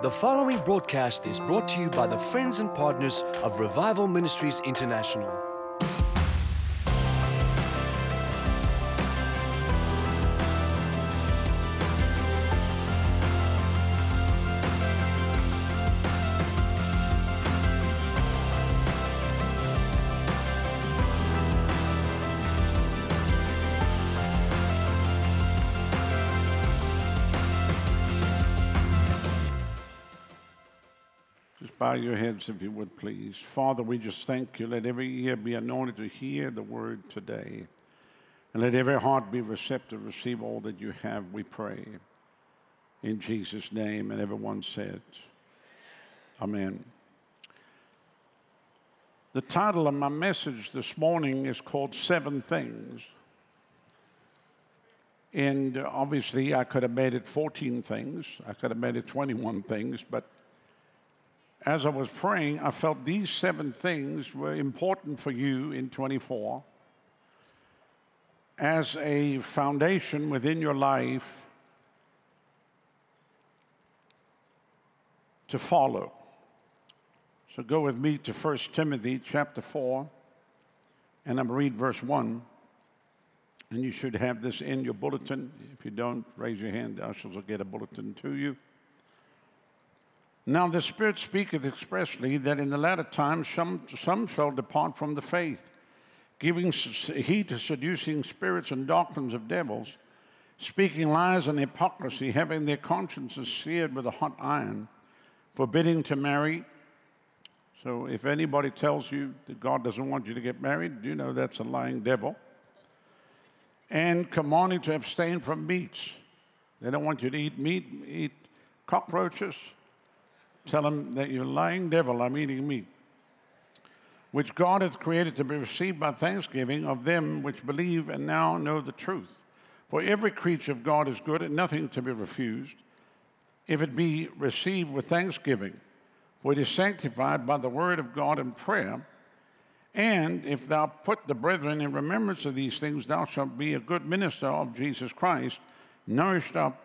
The following broadcast is brought to you by the friends and partners of Revival Ministries International. Bow your heads if you would, please. Father, we just thank you. Let every ear be anointed to hear the word today. And let every heart be receptive, receive all that you have, we pray. In Jesus' name. And everyone said, Amen. The title of my message this morning is called Seven Things. And obviously, I could have made it 14 things, I could have made it 21 things, but as I was praying, I felt these seven things were important for you in 24 as a foundation within your life to follow. So go with me to 1 Timothy chapter 4, and I'm read verse 1. And you should have this in your bulletin. If you don't, raise your hand. The ushers will get a bulletin to you. Now the Spirit speaketh expressly that in the latter times some, some shall depart from the faith, giving heed to seducing spirits and doctrines of devils, speaking lies and hypocrisy, having their consciences seared with a hot iron, forbidding to marry. So if anybody tells you that God doesn't want you to get married, you know that's a lying devil. And commanding to abstain from meats. They don't want you to eat meat, eat cockroaches, Tell him that you're lying devil, I'm eating meat, which God hath created to be received by thanksgiving of them which believe and now know the truth. For every creature of God is good and nothing to be refused, if it be received with thanksgiving. For it is sanctified by the word of God and prayer. And if thou put the brethren in remembrance of these things, thou shalt be a good minister of Jesus Christ, nourished up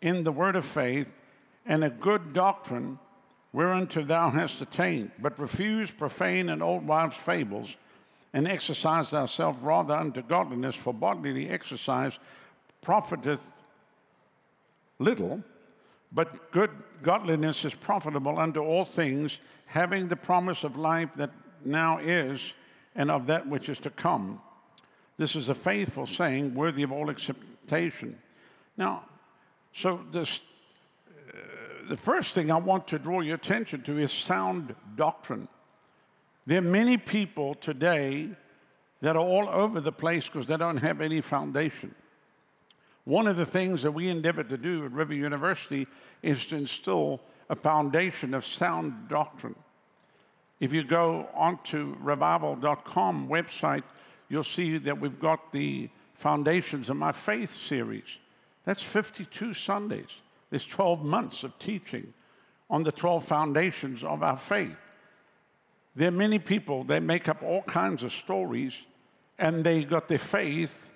in the word of faith and a good doctrine whereunto thou hast attained, but refuse profane and old wives' fables, and exercise thyself rather unto godliness, for bodily exercise profiteth little, but good godliness is profitable unto all things, having the promise of life that now is, and of that which is to come. This is a faithful saying, worthy of all acceptation. Now, so this the first thing I want to draw your attention to is sound doctrine. There are many people today that are all over the place because they don't have any foundation. One of the things that we endeavor to do at River University is to instill a foundation of sound doctrine. If you go onto revival.com website, you'll see that we've got the Foundations of My Faith series. That's 52 Sundays. There's 12 months of teaching on the 12 foundations of our faith. There are many people, they make up all kinds of stories and they got their faith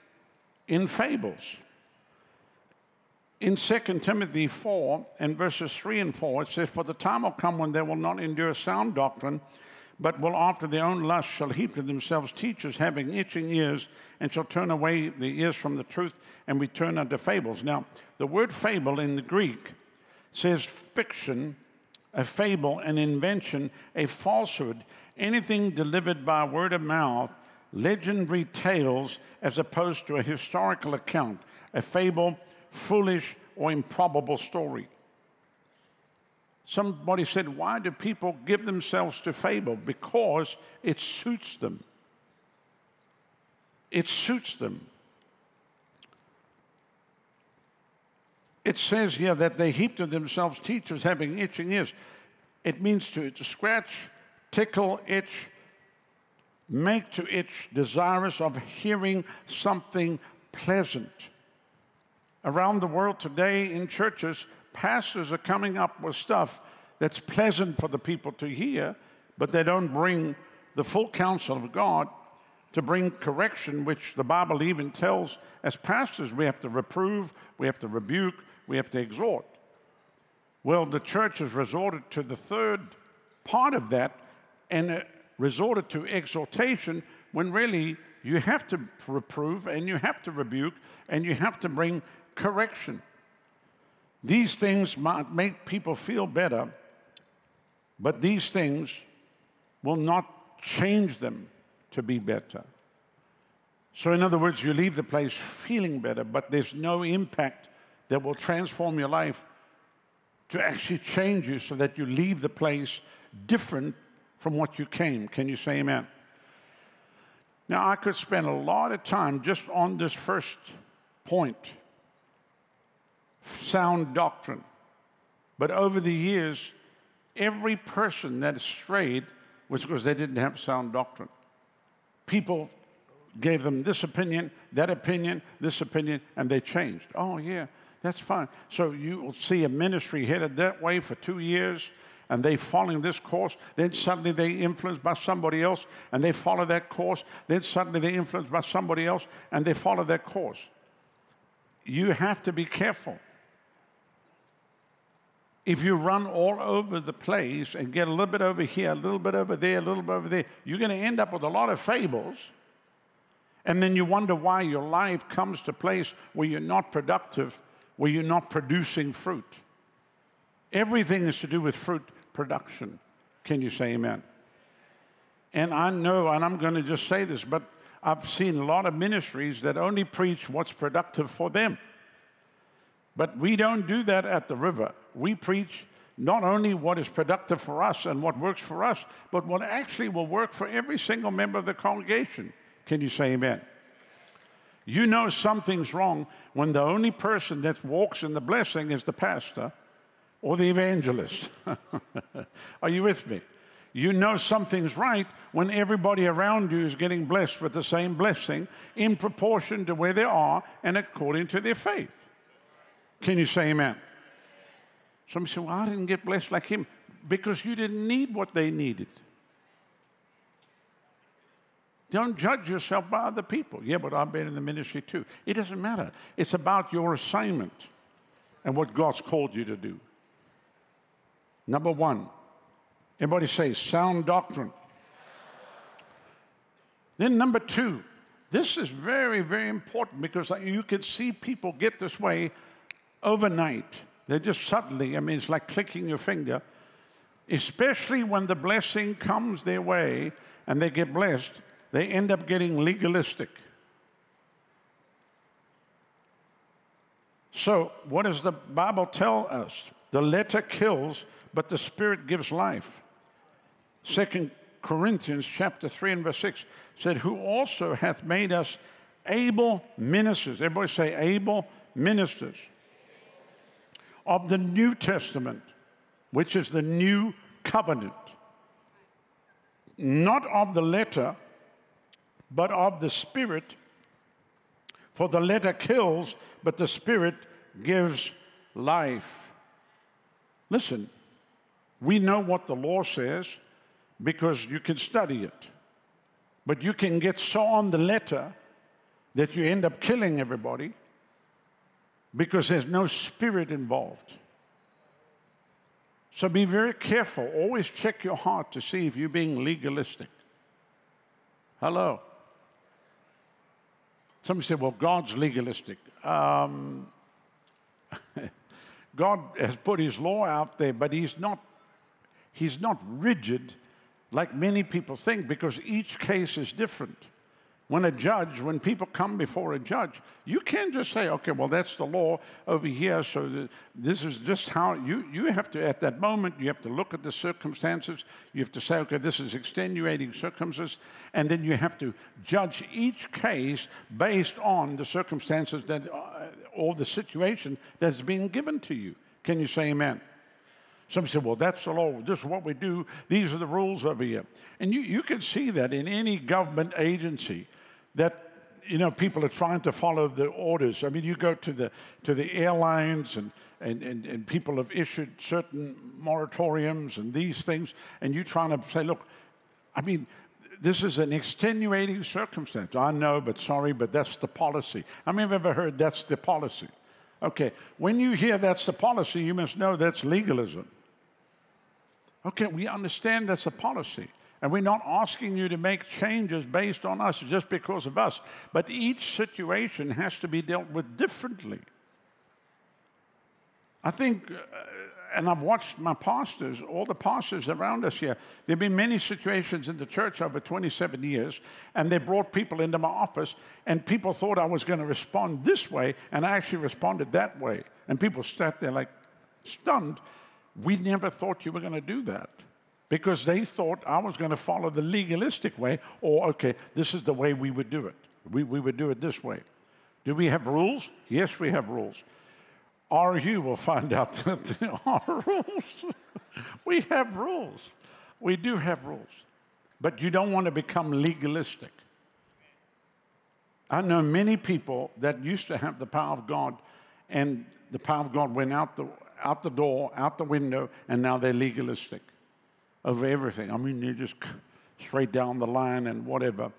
in fables. In 2 Timothy 4 and verses 3 and 4, it says, For the time will come when they will not endure sound doctrine, but will after their own lust shall heap to themselves teachers having itching ears, and shall turn away the ears from the truth and return unto fables. Now, the word fable in the Greek says fiction, a fable, an invention, a falsehood, anything delivered by word of mouth, legendary tales as opposed to a historical account, a fable, foolish, or improbable story. Somebody said, Why do people give themselves to fable? Because it suits them. It suits them. It says here that they heap to themselves teachers having itching ears. It means to, to scratch, tickle, itch, make to itch, desirous of hearing something pleasant. Around the world today in churches, pastors are coming up with stuff that's pleasant for the people to hear, but they don't bring the full counsel of God to bring correction, which the Bible even tells as pastors we have to reprove, we have to rebuke, we have to exhort. Well, the church has resorted to the third part of that and uh, resorted to exhortation when really you have to reprove and you have to rebuke and you have to bring correction. These things might make people feel better, but these things will not change them to be better. So, in other words, you leave the place feeling better, but there's no impact that will transform your life to actually change you so that you leave the place different from what you came. Can you say amen? Now, I could spend a lot of time just on this first point sound doctrine. But over the years, every person that strayed was because they didn't have sound doctrine. People gave them this opinion, that opinion, this opinion, and they changed. Oh, yeah, that's fine. So you will see a ministry headed that way for two years, and they following this course. Then suddenly they influenced by somebody else, and they follow that course. Then suddenly they influenced by somebody else, and they follow that course. You have to be careful. If you run all over the place and get a little bit over here, a little bit over there, a little bit over there, you're going to end up with a lot of fables. And then you wonder why your life comes to a place where you're not productive, where you're not producing fruit. Everything is to do with fruit production. Can you say amen? And I know, and I'm going to just say this, but I've seen a lot of ministries that only preach what's productive for them. But we don't do that at the river. We preach not only what is productive for us and what works for us, but what actually will work for every single member of the congregation. Can you say amen? You know something's wrong when the only person that walks in the blessing is the pastor or the evangelist. Are you with me? You know something's right when everybody around you is getting blessed with the same blessing in proportion to where they are and according to their faith. Can you say amen? Somebody say, Well, I didn't get blessed like him because you didn't need what they needed. Don't judge yourself by other people. Yeah, but I've been in the ministry too. It doesn't matter. It's about your assignment and what God's called you to do. Number one, everybody say sound doctrine. Then, number two, this is very, very important because you can see people get this way overnight. They just suddenly, I mean, it's like clicking your finger, especially when the blessing comes their way and they get blessed, they end up getting legalistic. So, what does the Bible tell us? The letter kills, but the spirit gives life. Second Corinthians chapter 3 and verse 6 said, Who also hath made us able ministers. Everybody say able ministers of the New Testament, which is the new covenant. Not of the letter, but of the Spirit. For the letter kills, but the Spirit gives life. Listen, we know what the law says because you can study it. But you can get so on the letter that you end up killing everybody because there's no spirit involved. So be very careful. Always check your heart to see if you're being legalistic. Hello. Somebody said, well, God's legalistic. Um, God has put his law out there, but he's not, he's not rigid like many people think because each case is different. When a judge, when people come before a judge, you can't just say, okay, well, that's the law over here, so this is just how you, you have to, at that moment, you have to look at the circumstances. You have to say, okay, this is extenuating circumstances. And then you have to judge each case based on the circumstances that, uh, or the situation that's being given to you. Can you say amen? Some say, well, that's the law. This is what we do. These are the rules over here. And you, you can see that in any government agency that you know people are trying to follow the orders. I mean, you go to the to the airlines and and, and, and people have issued certain moratoriums and these things, and you're trying to say, look, I mean, this is an extenuating circumstance. I know, but sorry, but that's the policy. I mean, I've ever heard that's the policy. Okay, when you hear that's the policy, you must know that's legalism. Okay, we understand that's a policy. And we're not asking you to make changes based on us just because of us. But each situation has to be dealt with differently. I think, uh, and I've watched my pastors, all the pastors around us here, there have been many situations in the church over 27 years, and they brought people into my office, and people thought I was going to respond this way, and I actually responded that way. And people sat there like stunned. We never thought you were going to do that because they thought I was going to follow the legalistic way, or okay, this is the way we would do it. We, we would do it this way. Do we have rules? Yes, we have rules. RU will find out that there are rules. we have rules. We do have rules. But you don't want to become legalistic. I know many people that used to have the power of God, and the power of God went out the, out the door, out the window, and now they're legalistic over everything. I mean, you just straight down the line and whatever.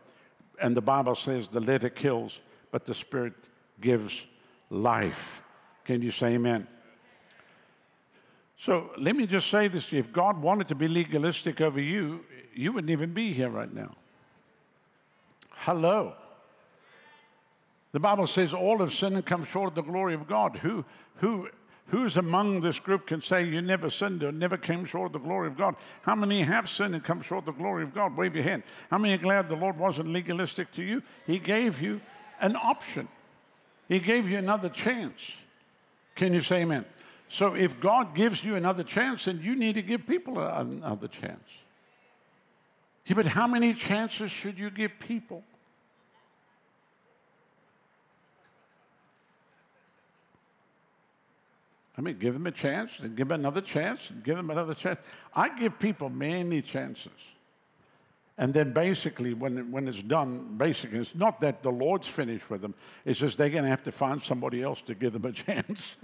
And the Bible says the letter kills, but the Spirit gives life. Can you say amen? So let me just say this if God wanted to be legalistic over you, you wouldn't even be here right now. Hello. The Bible says all have sinned and come short of the glory of God. Who, who Who's among this group can say you never sinned or never came short of the glory of God? How many have sinned and come short of the glory of God? Wave your hand. How many are glad the Lord wasn't legalistic to you? He gave you an option, He gave you another chance. Can you say amen? So if God gives you another chance, then you need to give people another chance. Yeah, but how many chances should you give people? I mean, give them a chance and give them another chance and give them another chance. I give people many chances. And then basically, when, when it's done, basically, it's not that the Lord's finished with them, it's just they're going to have to find somebody else to give them a chance.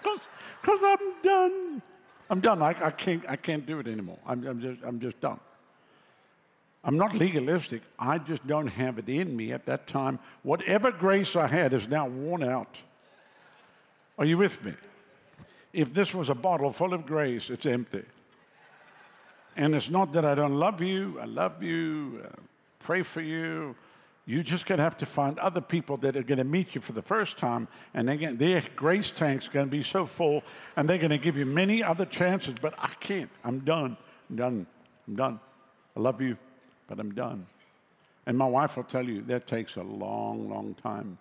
Because I'm done. I'm done. I, I, can't, I can't do it anymore. I'm, I'm, just, I'm just done. I'm not legalistic. I just don't have it in me at that time. Whatever grace I had is now worn out. Are you with me? If this was a bottle full of grace, it's empty. And it's not that I don't love you, I love you, uh, pray for you. You just gonna have to find other people that are gonna meet you for the first time, and again, their grace tank's gonna be so full, and they're gonna give you many other chances. But I can't. I'm done. I'm done. I'm done. I love you, but I'm done. And my wife will tell you that takes a long, long time.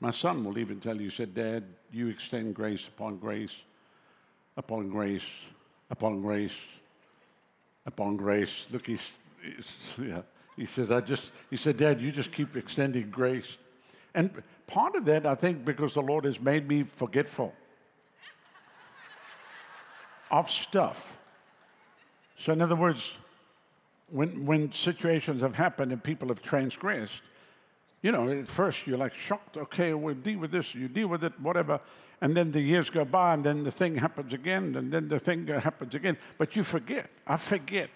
My son will even tell you, said, Dad, you extend grace upon grace upon grace, upon grace, upon grace. Look, he's, he's yeah. he says, I just, he said, Dad, you just keep extending grace. And part of that, I think, because the Lord has made me forgetful of stuff. So, in other words, when, when situations have happened and people have transgressed, you know, at first you're like shocked, okay, we'll deal with this, you deal with it, whatever. And then the years go by, and then the thing happens again, and then the thing happens again. But you forget. I forget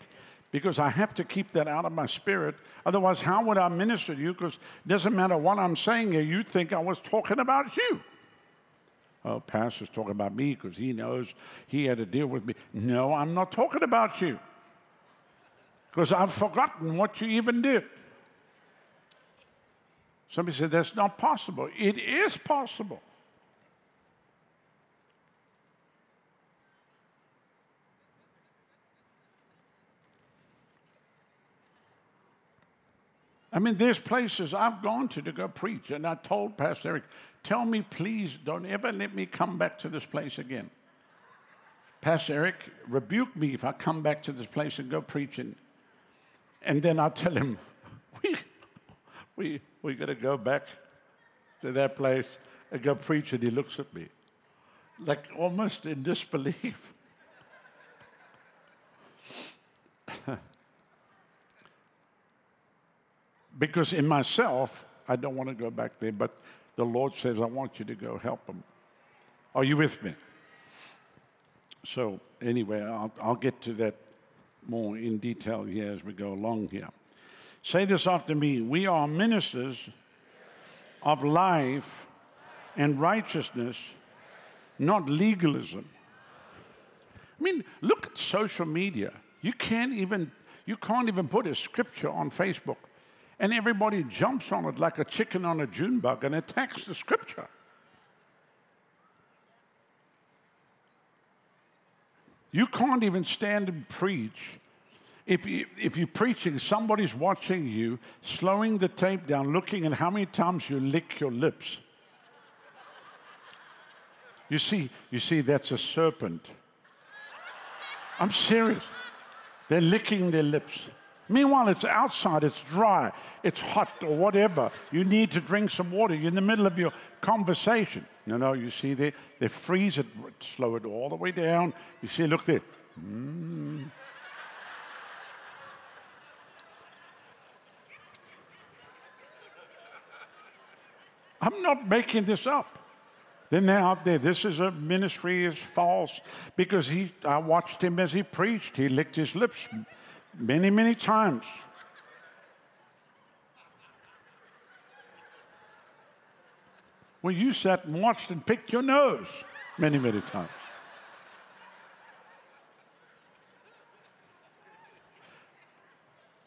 because I have to keep that out of my spirit. Otherwise, how would I minister to you? Because it doesn't matter what I'm saying here, you'd think I was talking about you. Oh, Pastor's talking about me because he knows he had to deal with me. No, I'm not talking about you because I've forgotten what you even did. Somebody said, That's not possible. It is possible. I mean, there's places I've gone to to go preach, and I told Pastor Eric, tell me, please, don't ever let me come back to this place again. Pastor Eric, rebuke me if I come back to this place and go preaching. And then I tell him, we, we, we got to go back to that place and go preach. And he looks at me like almost in disbelief. because in myself, I don't want to go back there, but the Lord says, I want you to go help them. Are you with me? So, anyway, I'll, I'll get to that more in detail here as we go along here. Say this after me We are ministers of life and righteousness, not legalism. I mean, look at social media. You can't even you can't even put a scripture on Facebook, and everybody jumps on it like a chicken on a June bug and attacks the scripture. You can't even stand and preach. If, you, if you're preaching, somebody's watching you, slowing the tape down, looking at how many times you lick your lips. You see, you see, that's a serpent. I'm serious. They're licking their lips. Meanwhile, it's outside, it's dry, it's hot, or whatever. You need to drink some water. You're in the middle of your conversation. No, no, you see, they, they freeze it, slow it all the way down. You see, look there. Mm. I'm not making this up. Then they're out there. This is a ministry is false because he. I watched him as he preached. He licked his lips many, many times. Well, you sat and watched and picked your nose many, many times.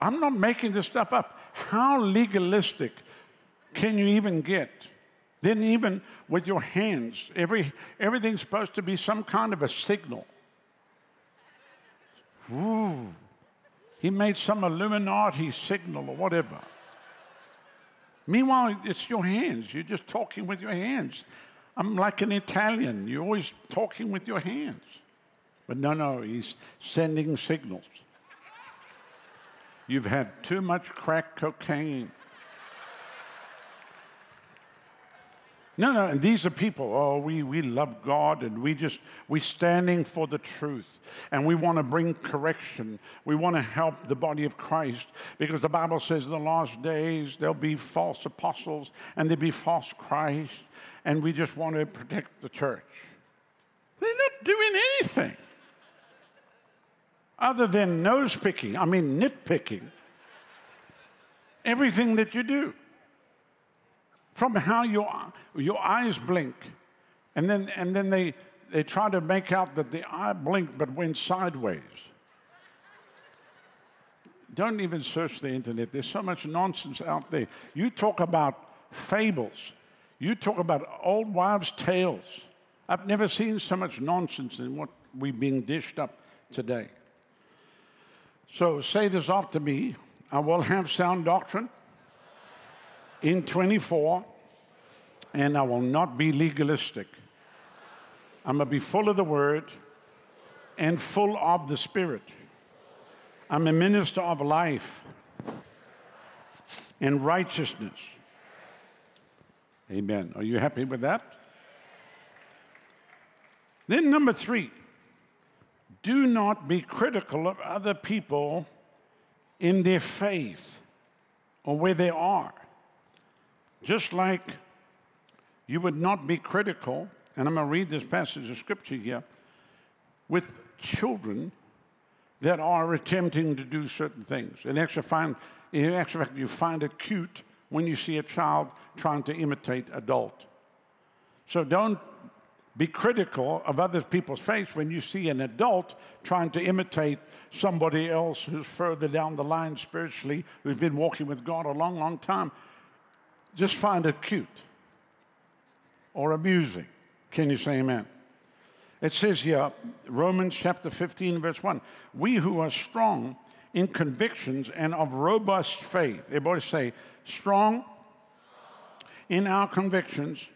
I'm not making this stuff up. How legalistic can you even get? Then, even with your hands, every, everything's supposed to be some kind of a signal. Ooh. He made some Illuminati signal or whatever. Meanwhile, it's your hands. You're just talking with your hands. I'm like an Italian. You're always talking with your hands. But no, no, he's sending signals. You've had too much crack cocaine. No, no, and these are people, oh, we, we love God and we just, we're standing for the truth and we want to bring correction. We want to help the body of Christ because the Bible says in the last days there'll be false apostles and there'll be false Christ and we just want to protect the church. They're not doing anything other than nose picking, I mean nitpicking. Everything that you do from how your, your eyes blink. And then, and then they, they try to make out that the eye blinked but went sideways. Don't even search the internet. There's so much nonsense out there. You talk about fables, you talk about old wives' tales. I've never seen so much nonsense in what we're being dished up today. So say this after me I will have sound doctrine in 24, and I will not be legalistic. I'm going to be full of the Word and full of the Spirit. I'm a minister of life and righteousness. Amen. Are you happy with that? Then, number three, do not be critical of other people in their faith or where they are. Just like you would not be critical, and I'm going to read this passage of scripture here, with children that are attempting to do certain things. And actually, find, in actual fact, you find it cute when you see a child trying to imitate adult. So don't be critical of other people's faith when you see an adult trying to imitate somebody else who's further down the line spiritually, who's been walking with God a long, long time just find it cute or amusing. Can you say amen? It says here, Romans chapter 15, verse 1 We who are strong in convictions and of robust faith, everybody say, strong in our convictions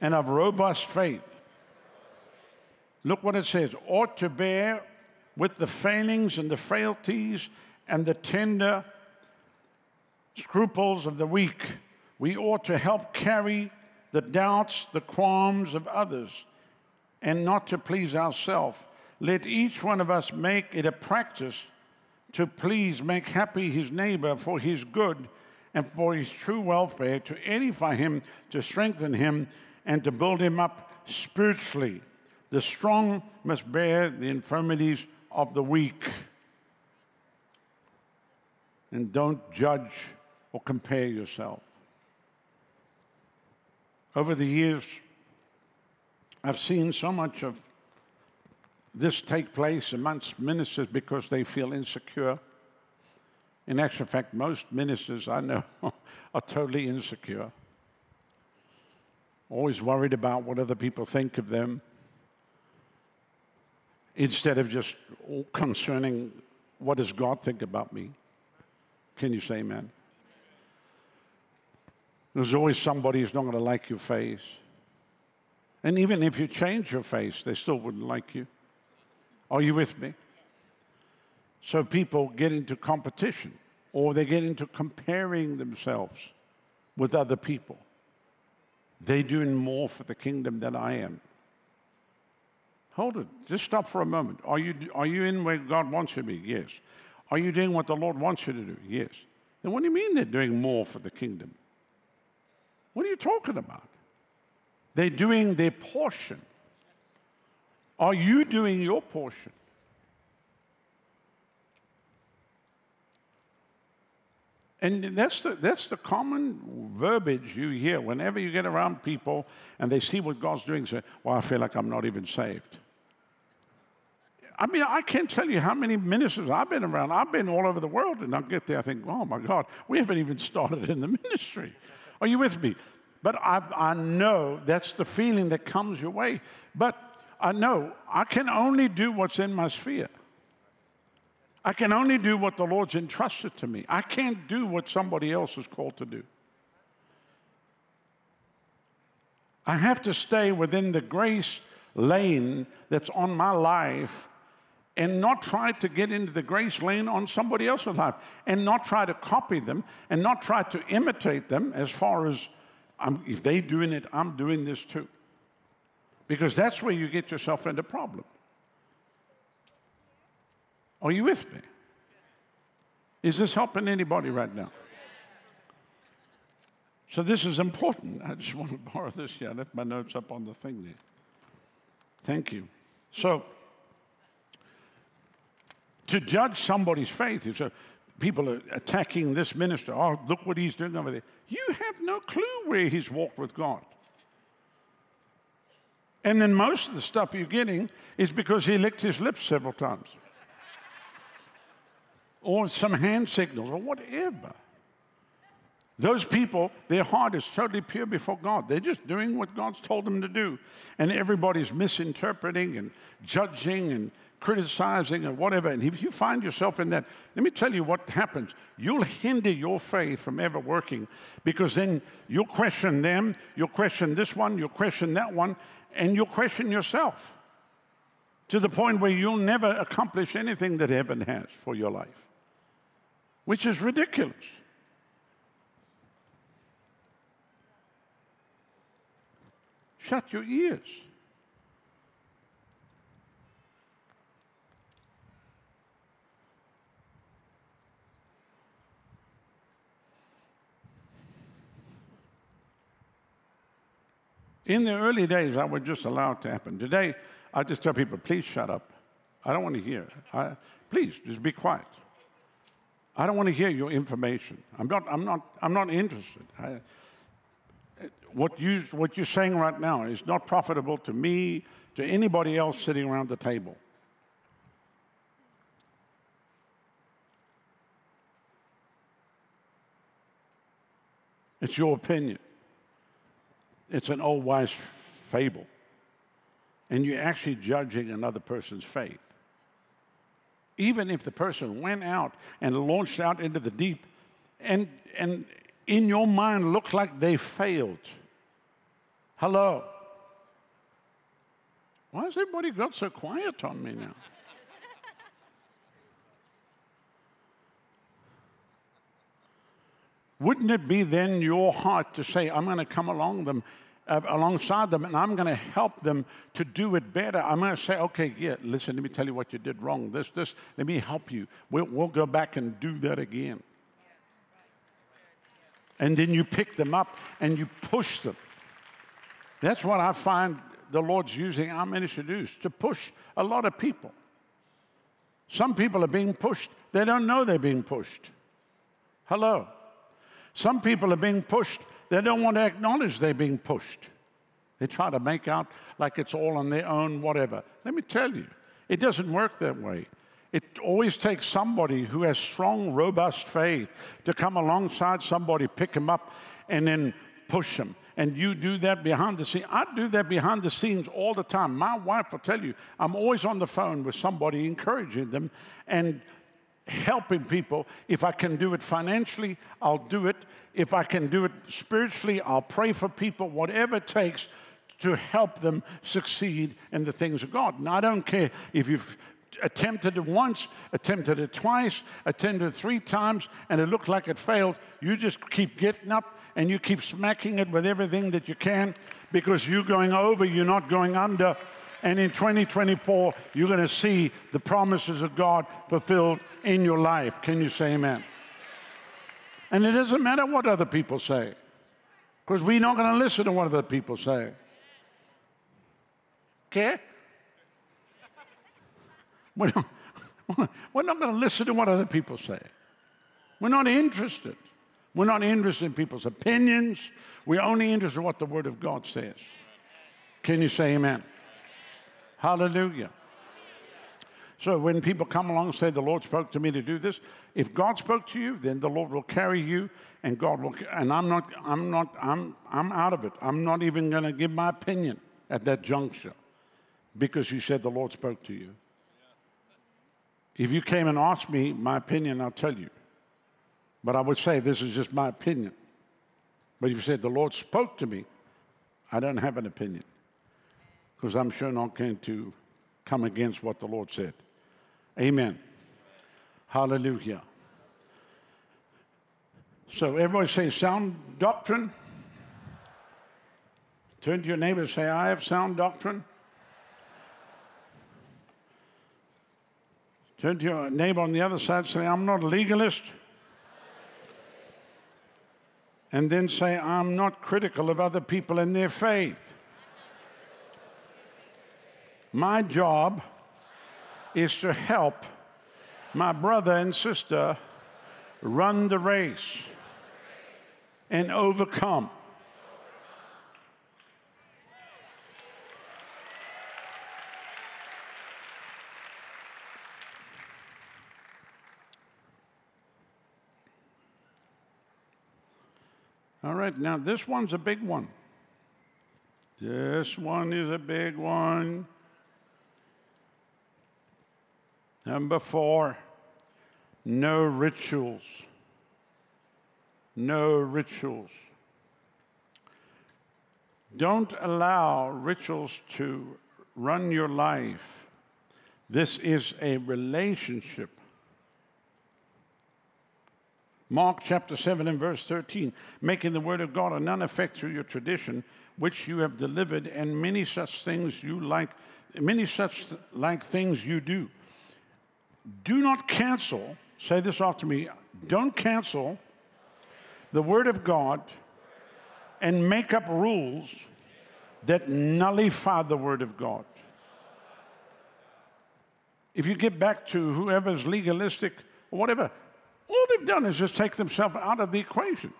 and of robust faith. Look what it says ought to bear with the failings and the frailties and the tender scruples of the weak we ought to help carry the doubts, the qualms of others, and not to please ourselves. Let each one of us make it a practice to please, make happy his neighbor for his good and for his true welfare, to edify him, to strengthen him, and to build him up spiritually. The strong must bear the infirmities of the weak. And don't judge or compare yourself. Over the years, I've seen so much of this take place amongst ministers because they feel insecure. In actual fact, most ministers I know are totally insecure, always worried about what other people think of them, instead of just concerning what does God think about me. Can you say amen? There's always somebody who's not going to like your face. And even if you change your face, they still wouldn't like you. Are you with me? So people get into competition or they get into comparing themselves with other people. They're doing more for the kingdom than I am. Hold it. Just stop for a moment. Are you, are you in where God wants you to be? Yes. Are you doing what the Lord wants you to do? Yes. Then what do you mean they're doing more for the kingdom? What are you talking about? They're doing their portion. Are you doing your portion? And that's the, that's the common verbiage you hear whenever you get around people and they see what God's doing. Say, Well, I feel like I'm not even saved. I mean, I can't tell you how many ministers I've been around. I've been all over the world, and I get there, I think, oh my God, we haven't even started in the ministry. Are you with me? But I, I know that's the feeling that comes your way. But I know I can only do what's in my sphere. I can only do what the Lord's entrusted to me. I can't do what somebody else is called to do. I have to stay within the grace lane that's on my life and not try to get into the grace lane on somebody else's life and not try to copy them and not try to imitate them as far as I'm, if they're doing it, I'm doing this too. Because that's where you get yourself into problem. Are you with me? Is this helping anybody right now? So this is important. I just want to borrow this here. I left my notes up on the thing there. Thank you. So to judge somebody's faith, if so, people are attacking this minister, oh, look what he's doing over there. You have no clue where he's walked with God. And then most of the stuff you're getting is because he licked his lips several times. or some hand signals or whatever. Those people, their heart is totally pure before God. They're just doing what God's told them to do. And everybody's misinterpreting and judging and criticizing and whatever. And if you find yourself in that, let me tell you what happens. You'll hinder your faith from ever working because then you'll question them, you'll question this one, you'll question that one, and you'll question yourself to the point where you'll never accomplish anything that heaven has for your life, which is ridiculous. Shut your ears. In the early days, I would just allow it to happen. Today, I just tell people, please shut up. I don't want to hear. I, please, just be quiet. I don't want to hear your information. I'm not, I'm not, I'm not interested. I, what, you, what you're saying right now is not profitable to me, to anybody else sitting around the table. It's your opinion. It's an old wise fable. And you're actually judging another person's faith. Even if the person went out and launched out into the deep and, and in your mind looks like they failed. Hello. Why has everybody got so quiet on me now? Wouldn't it be then your heart to say, I'm going to come along them, uh, alongside them and I'm going to help them to do it better? I'm going to say, okay, yeah, listen, let me tell you what you did wrong. This, this, let me help you. We'll, we'll go back and do that again. And then you pick them up and you push them. That's what I find the Lord's using our ministry to do, to push a lot of people. Some people are being pushed, they don't know they're being pushed. Hello. Some people are being pushed They don't want to acknowledge they're being pushed. They try to make out like it's all on their own, whatever. Let me tell you, it doesn't work that way. It always takes somebody who has strong, robust faith to come alongside somebody, pick them up, and then push them. And you do that behind the scenes. I do that behind the scenes all the time. My wife will tell you, I'm always on the phone with somebody, encouraging them and helping people. If I can do it financially, I'll do it. If I can do it spiritually, I'll pray for people, whatever it takes to help them succeed in the things of God. And I don't care if you've attempted it once, attempted it twice, attempted it three times, and it looked like it failed. You just keep getting up and you keep smacking it with everything that you can because you're going over, you're not going under. And in 2024, you're going to see the promises of God fulfilled in your life. Can you say amen? And it doesn't matter what other people say because we're not going to listen to what other people say. Okay? We're not, not going to listen to what other people say. We're not interested. We're not interested in people's opinions. We're only interested in what the Word of God says. Can you say amen? Hallelujah. So when people come along and say, The Lord spoke to me to do this, if God spoke to you, then the Lord will carry you and God will and I'm not I'm not I'm I'm out of it. I'm not even gonna give my opinion at that juncture because you said the Lord spoke to you. If you came and asked me my opinion, I'll tell you. But I would say this is just my opinion. But if you said the Lord spoke to me, I don't have an opinion because I'm sure not going to come against what the Lord said. Amen. Hallelujah. So everybody say sound doctrine. Turn to your neighbor and say, I have sound doctrine. Turn to your neighbor on the other side, say, I'm not a legalist. And then say, I'm not critical of other people and their faith. My job is to help my brother and sister run the race and overcome. Right, now this one's a big one. This one is a big one. Number four, no rituals. No rituals. Don't allow rituals to run your life. This is a relationship Mark chapter 7 and verse 13, making the word of God of none effect through your tradition, which you have delivered, and many such things you like, many such like things you do. Do not cancel, say this after me, don't cancel the word of God and make up rules that nullify the word of God. If you get back to whoever's legalistic or whatever, all they've done is just take themselves out of the equation.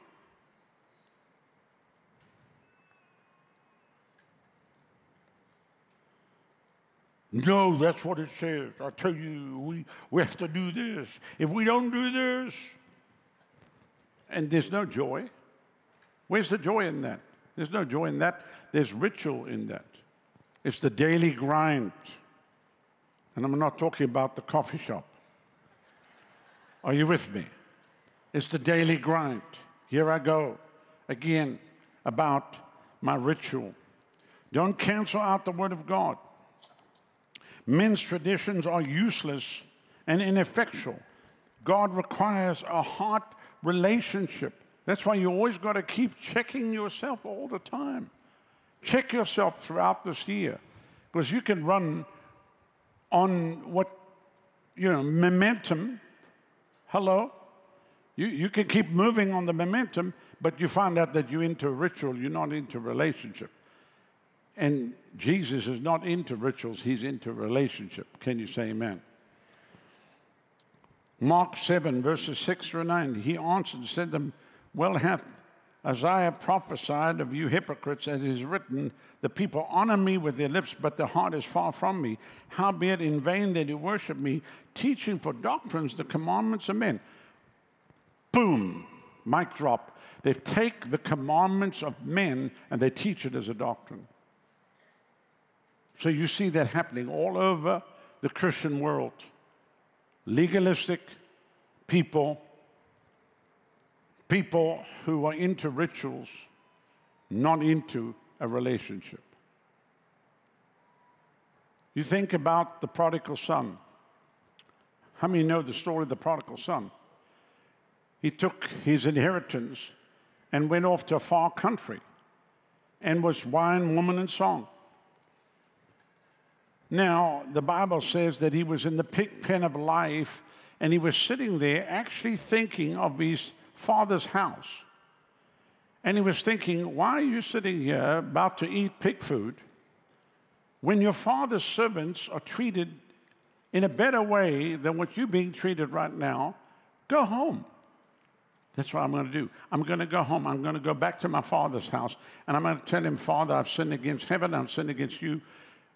No, that's what it says. I tell you, we, we have to do this. If we don't do this, and there's no joy. Where's the joy in that? There's no joy in that. There's ritual in that. It's the daily grind. And I'm not talking about the coffee shop. Are you with me? It's the daily grind. Here I go again about my ritual. Don't cancel out the Word of God. Men's traditions are useless and ineffectual. God requires a heart relationship. That's why you always got to keep checking yourself all the time. Check yourself throughout this year because you can run on what, you know, momentum Hello? You, you can keep moving on the momentum, but you find out that you're into ritual, you're not into relationship. And Jesus is not into rituals, he's into relationship. Can you say amen? Mark 7, verses 6 through 9, he answered and said to them, Well hath Isaiah prophesied of you hypocrites, as is written, The people honor me with their lips, but their heart is far from me. Howbeit in vain they do worship me, teaching for doctrines the commandments of men. Boom, mic drop. They take the commandments of men and they teach it as a doctrine. So you see that happening all over the Christian world. Legalistic people people who are into rituals, not into a relationship. You think about the prodigal son. How many know the story of the prodigal son? He took his inheritance and went off to a far country and was wine, woman, and song. Now, the Bible says that he was in the pig pen of life and he was sitting there actually thinking of his father's house. And he was thinking, why are you sitting here about to eat pig food when your father's servants are treated in a better way than what you're being treated right now? Go home. That's what I'm going to do. I'm going to go home. I'm going to go back to my father's house and I'm going to tell him, Father, I've sinned against heaven. I've sinned against you.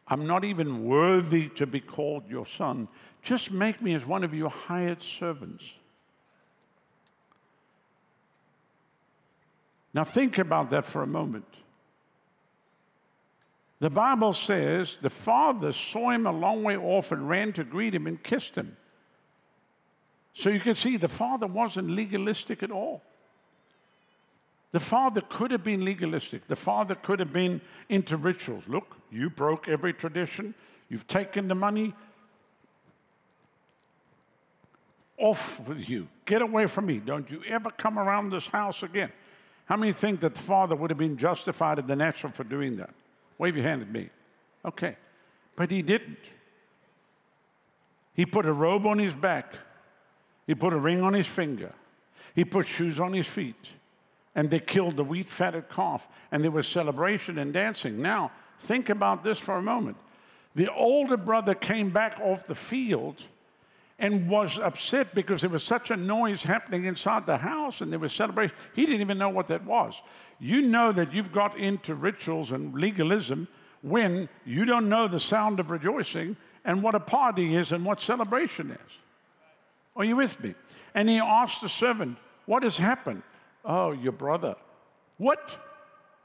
I'm not even worthy to be called your son. Just make me as one of your hired servants. Now, think about that for a moment. The Bible says the father saw him a long way off and ran to greet him and kissed him. So you can see the father wasn't legalistic at all. The father could have been legalistic. The father could have been into rituals. Look, you broke every tradition. You've taken the money. Off with you. Get away from me. Don't you ever come around this house again. How many think that the father would have been justified in the natural for doing that? Wave your hand at me. Okay. But he didn't. He put a robe on his back, he put a ring on his finger, he put shoes on his feet, and they killed the wheat fatted calf, and there was celebration and dancing. Now, think about this for a moment. The older brother came back off the field and was upset because there was such a noise happening inside the house and there was celebration. He didn't even know what that was. You know that you've got into rituals and legalism when you don't know the sound of rejoicing and what a party is and what celebration is. Are you with me? And he asked the servant, What has happened? Oh, your brother. What?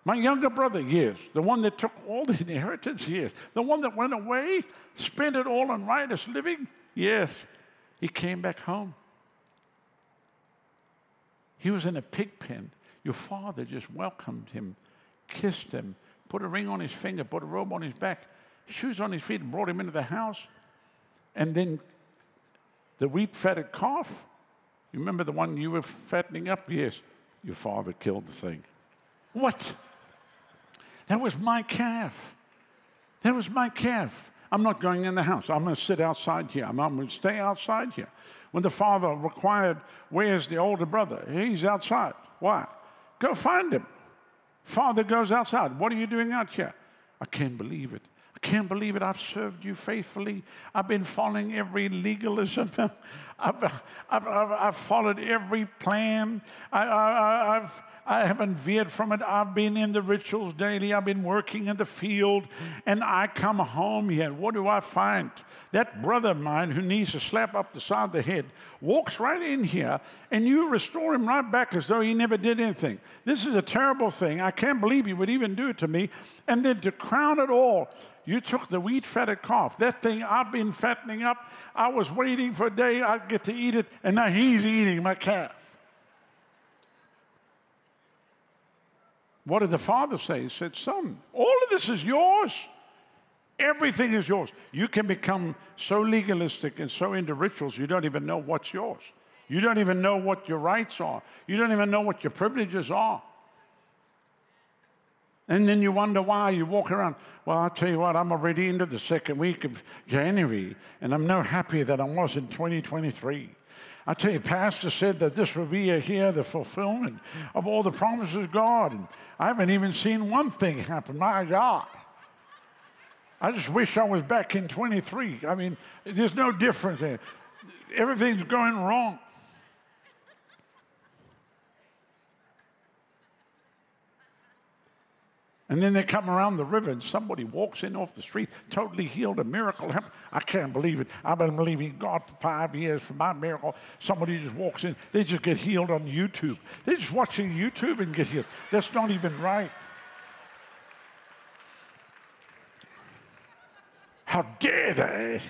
My younger brother, yes. The one that took all the inheritance, yes. The one that went away, spent it all on riotous living, yes. He came back home. He was in a pig pen. Your father just welcomed him, kissed him, put a ring on his finger, put a robe on his back, shoes on his feet, and brought him into the house. And then the wheat fatted calf. You remember the one you were fattening up? Yes, your father killed the thing. What? That was my calf. That was my calf. I'm not going in the house. I'm going to sit outside here. I'm, going to stay outside here. When the father required, where's the older brother? He's outside. Why? Go find him. Father goes outside. What are you doing out here? I can't believe it. Can't believe it. I've served you faithfully. I've been following every legalism. I've, I've, I've, I've, followed every plan. I, I, I've, I haven't veered from it. I've been in the rituals daily. I've been working in the field. And I come home here. What do I find? That brother of mine who needs a slap up the side of the head walks right in here and you restore him right back as though he never did anything. This is a terrible thing. I can't believe you would even do it to me. And then to crown it all, you took the wheat fatted calf. That thing I've been fattening up. I was waiting for a day I'd get to eat it, and now he's eating my calf. What did the father say? He said, Son, all of this is yours. Everything is yours. You can become so legalistic and so into rituals, you don't even know what's yours. You don't even know what your rights are. You don't even know what your privileges are. And then you wonder why you walk around. Well, I'll tell you what, I'm already into the second week of January, and I'm no happier than I was in 2023. I tell you, Pastor said that this will be a here the fulfillment of all the promises of God. And I haven't even seen one thing happen. My God. I just wish I was back in 23. I mean, there's no difference there. Everything's going wrong. And then they come around the river and somebody walks in off the street, totally healed, a miracle happened. I can't believe it. I've been believing God for five years for my miracle. Somebody just walks in, they just get healed on YouTube. They're just watching YouTube and get healed. That's not even right. How dare they?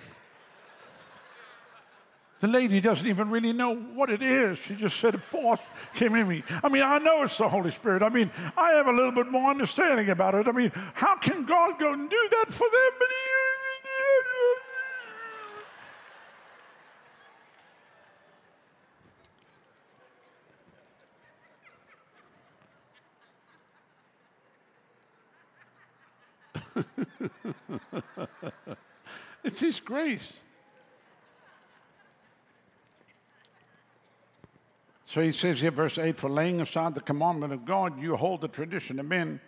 The lady doesn't even really know what it is. She just said a force came in me. I mean, I know it's the Holy Spirit. I mean, I have a little bit more understanding about it. I mean, how can God go and do that for them? it's His grace. So he says here, verse 8 For laying aside the commandment of God, you hold the tradition of men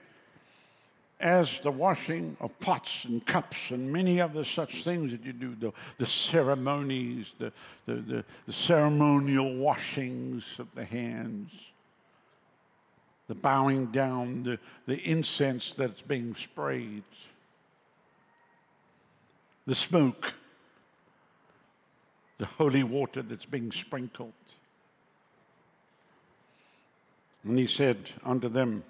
as the washing of pots and cups and many other such things that you do, the, the ceremonies, the, the, the, the ceremonial washings of the hands, the bowing down, the, the incense that's being sprayed, the smoke, the holy water that's being sprinkled. And he said unto them,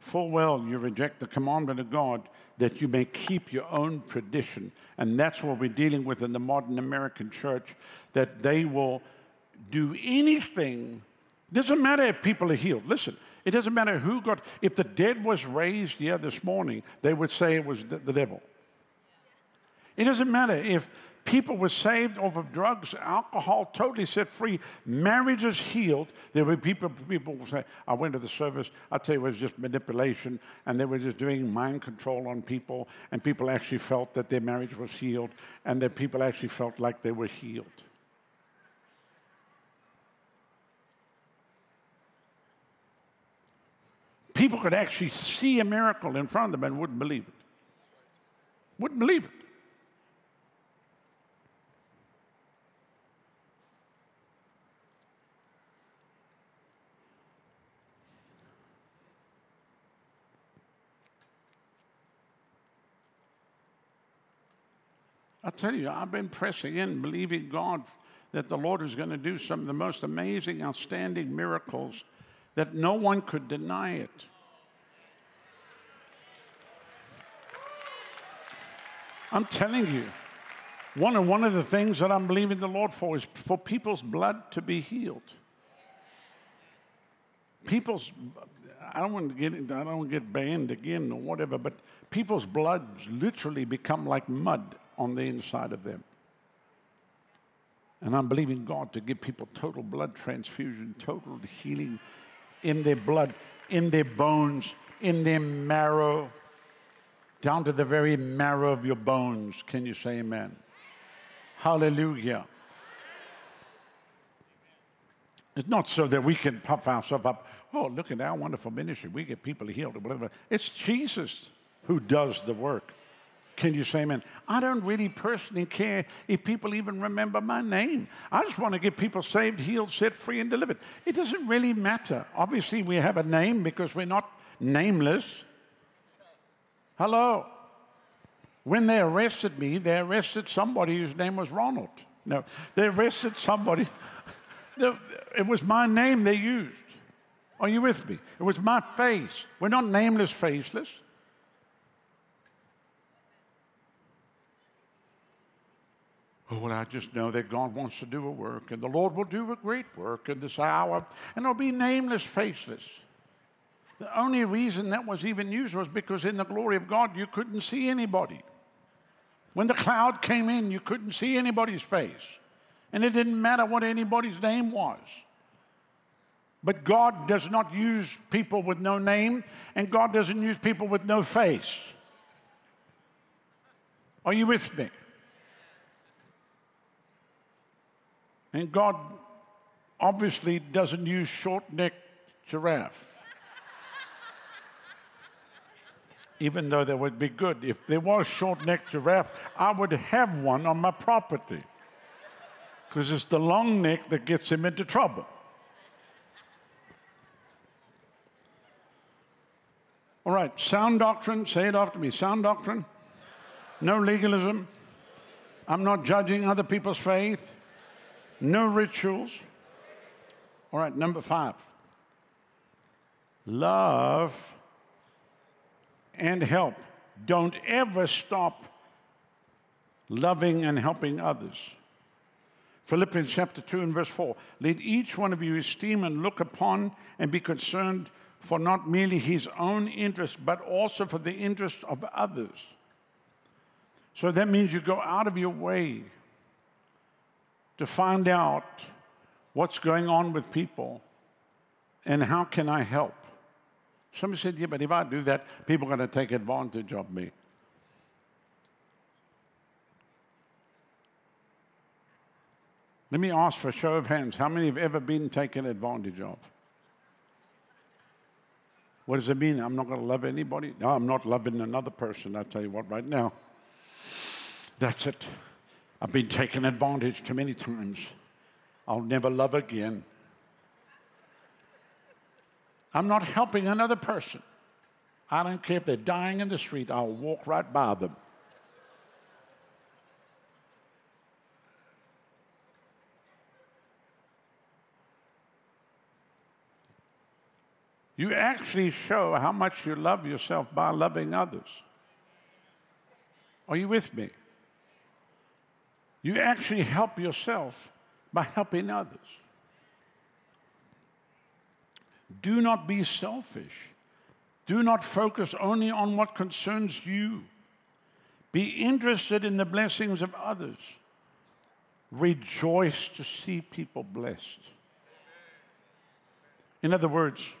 Full well you reject the commandment of God that you may keep your own tradition. And that's what we're dealing with in the modern American church, that they will do anything. Doesn't matter if people are healed. Listen, it doesn't matter who got, if the dead was raised here this morning, they would say it was the, the devil. It doesn't matter if People were saved off of drugs, alcohol, totally set free. Marriages healed. There were people, people say, I went to the service, I tell you, it was just manipulation, and they were just doing mind control on people, and people actually felt that their marriage was healed, and that people actually felt like they were healed. People could actually see a miracle in front of them and wouldn't believe it. Wouldn't believe it. I tell you, I've been pressing in, believing God that the Lord is going to do some of the most amazing, outstanding miracles that no one could deny it. I'm telling you, one of, one of the things that I'm believing the Lord for is for people's blood to be healed. People's, I don't want to get, I don't get banned again or whatever, but people's blood literally become like mud on the inside of them. And I'm believing God to give people total blood transfusion, total healing in their blood, in their bones, in their marrow, down to the very marrow of your bones. Can you say amen? Hallelujah. It's not so that we can puff ourselves up. Oh, look at our wonderful ministry. We get people healed or whatever. It's Jesus who does the work. Can you say amen? I don't really personally care if people even remember my name. I just want to get people saved, healed, set free, and delivered. It doesn't really matter. Obviously, we have a name because we're not nameless. Hello. When they arrested me, they arrested somebody whose name was Ronald. No, they arrested somebody. it was my name they used. Are you with me? It was my face. We're not nameless, faceless. Oh, well, I just know that God wants to do a work, and the Lord will do a great work in this hour, and it'll be nameless, faceless. The only reason that was even used was because in the glory of God, you couldn't see anybody. When the cloud came in, you couldn't see anybody's face. And it didn't matter what anybody's name was. But God does not use people with no name, and God doesn't use people with no face. Are you with me? And God obviously doesn't use short necked giraffe. Even though that would be good. If there was short necked giraffe, I would have one on my property. Because it's the long neck that gets him into trouble. All right, sound doctrine, say it after me. Sound doctrine, no legalism. I'm not judging other people's faith, no rituals. All right, number five love and help. Don't ever stop loving and helping others. Philippians chapter 2 and verse 4 Let each one of you esteem and look upon and be concerned for not merely his own interest, but also for the interest of others. So that means you go out of your way to find out what's going on with people and how can I help. Somebody said, Yeah, but if I do that, people are going to take advantage of me. Let me ask for a show of hands how many have ever been taken advantage of? What does it mean? I'm not going to love anybody? No, I'm not loving another person. I'll tell you what, right now. That's it. I've been taken advantage too many times. I'll never love again. I'm not helping another person. I don't care if they're dying in the street, I'll walk right by them. You actually show how much you love yourself by loving others. Are you with me? You actually help yourself by helping others. Do not be selfish. Do not focus only on what concerns you. Be interested in the blessings of others. Rejoice to see people blessed. In other words,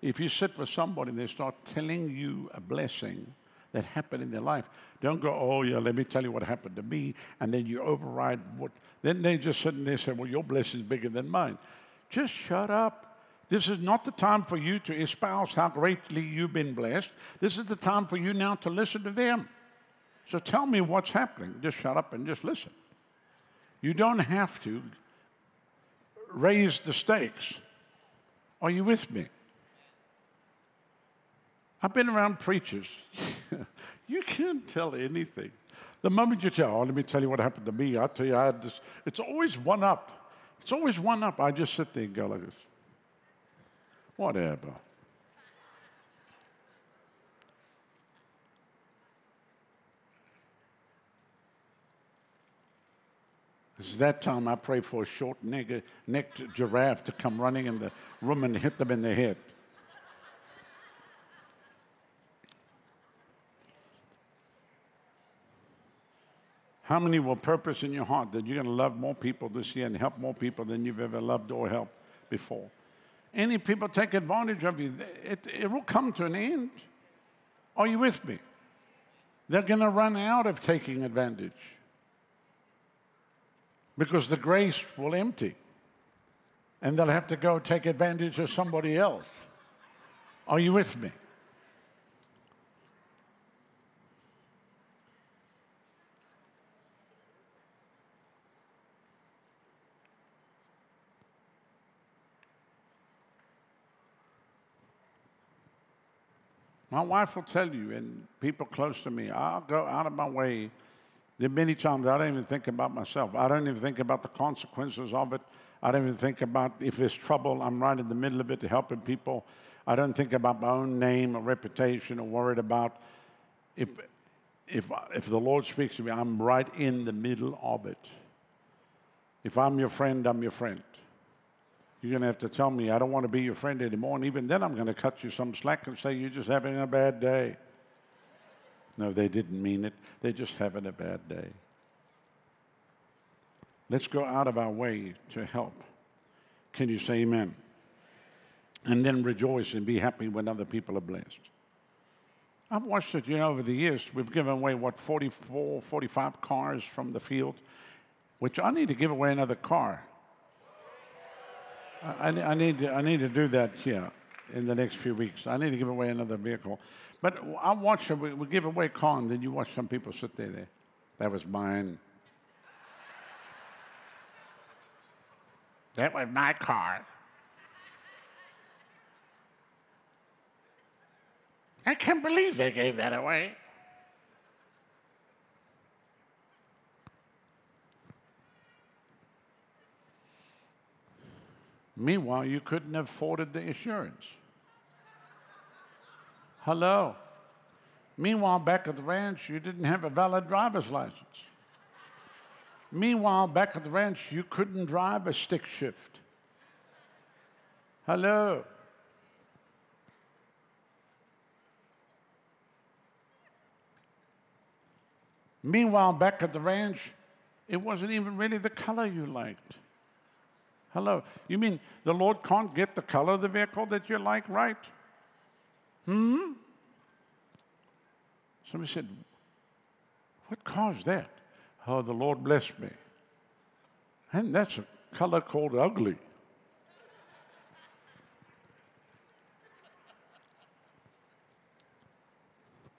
if you sit with somebody and they start telling you a blessing that happened in their life, don't go, oh, yeah, let me tell you what happened to me. And then you override what. Then they just sit and they say, well, your blessing is bigger than mine. Just shut up. This is not the time for you to espouse how greatly you've been blessed. This is the time for you now to listen to them. So tell me what's happening. Just shut up and just listen. You don't have to raise the stakes. Are you with me? I've been around preachers. you can't tell anything. The moment you tell, oh, let me tell you what happened to me, I'll tell you, I had this. It's always one up. It's always one up. I just sit there and go like this. Whatever. It's that time I pray for a short necked giraffe to come running in the room and hit them in the head. How many will purpose in your heart that you're going to love more people this year and help more people than you've ever loved or helped before? Any people take advantage of you, it, it will come to an end. Are you with me? They're going to run out of taking advantage because the grace will empty and they'll have to go take advantage of somebody else. Are you with me? My wife will tell you, and people close to me, I'll go out of my way. There are many times I don't even think about myself. I don't even think about the consequences of it. I don't even think about if there's trouble, I'm right in the middle of it helping people. I don't think about my own name or reputation or worried about if, if, if the Lord speaks to me, I'm right in the middle of it. If I'm your friend, I'm your friend. You're going to have to tell me I don't want to be your friend anymore. And even then, I'm going to cut you some slack and say you're just having a bad day. No, they didn't mean it. They're just having a bad day. Let's go out of our way to help. Can you say amen? And then rejoice and be happy when other people are blessed. I've watched it, you know, over the years. We've given away, what, 44, 45 cars from the field, which I need to give away another car. I, I, need I need to do that here in the next few weeks. I need to give away another vehicle. But I watch, we, we give away car, and then you watch some people sit there, there. That was mine. That was my car. I can't believe they gave that away. Meanwhile, you couldn't have afforded the insurance. Hello. Meanwhile, back at the ranch, you didn't have a valid driver's license. Meanwhile, back at the ranch, you couldn't drive a stick shift. Hello. Meanwhile, back at the ranch, it wasn't even really the color you liked. Hello. You mean the Lord can't get the color of the vehicle that you like right? Hmm? Somebody said, What caused that? Oh, the Lord blessed me. And that's a color called ugly.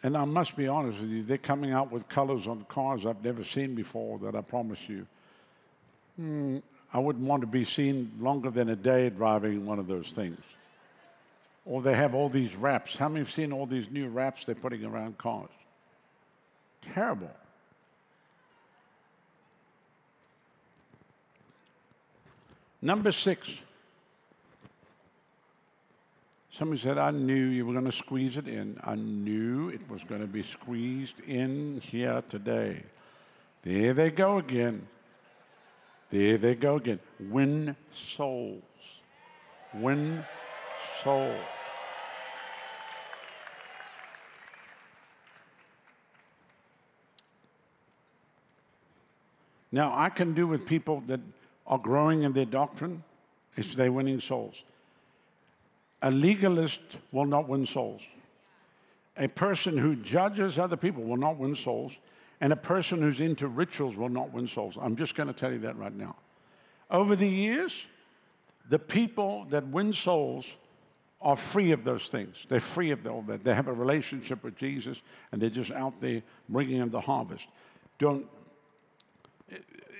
And I must be honest with you, they're coming out with colors on cars I've never seen before that I promise you. Hmm, I wouldn't want to be seen longer than a day driving one of those things. Or they have all these wraps. How many have seen all these new wraps they're putting around cars? Terrible. Number six. Somebody said, I knew you were going to squeeze it in. I knew it was going to be squeezed in here today. There they go again. There they go again. Win souls. Win souls. Now, I can do with people that are growing in their doctrine is they're winning souls. A legalist will not win souls. A person who judges other people will not win souls. And a person who's into rituals will not win souls. I'm just going to tell you that right now. Over the years, the people that win souls are free of those things. They're free of all that. They have a relationship with Jesus and they're just out there bringing in the harvest. Don't.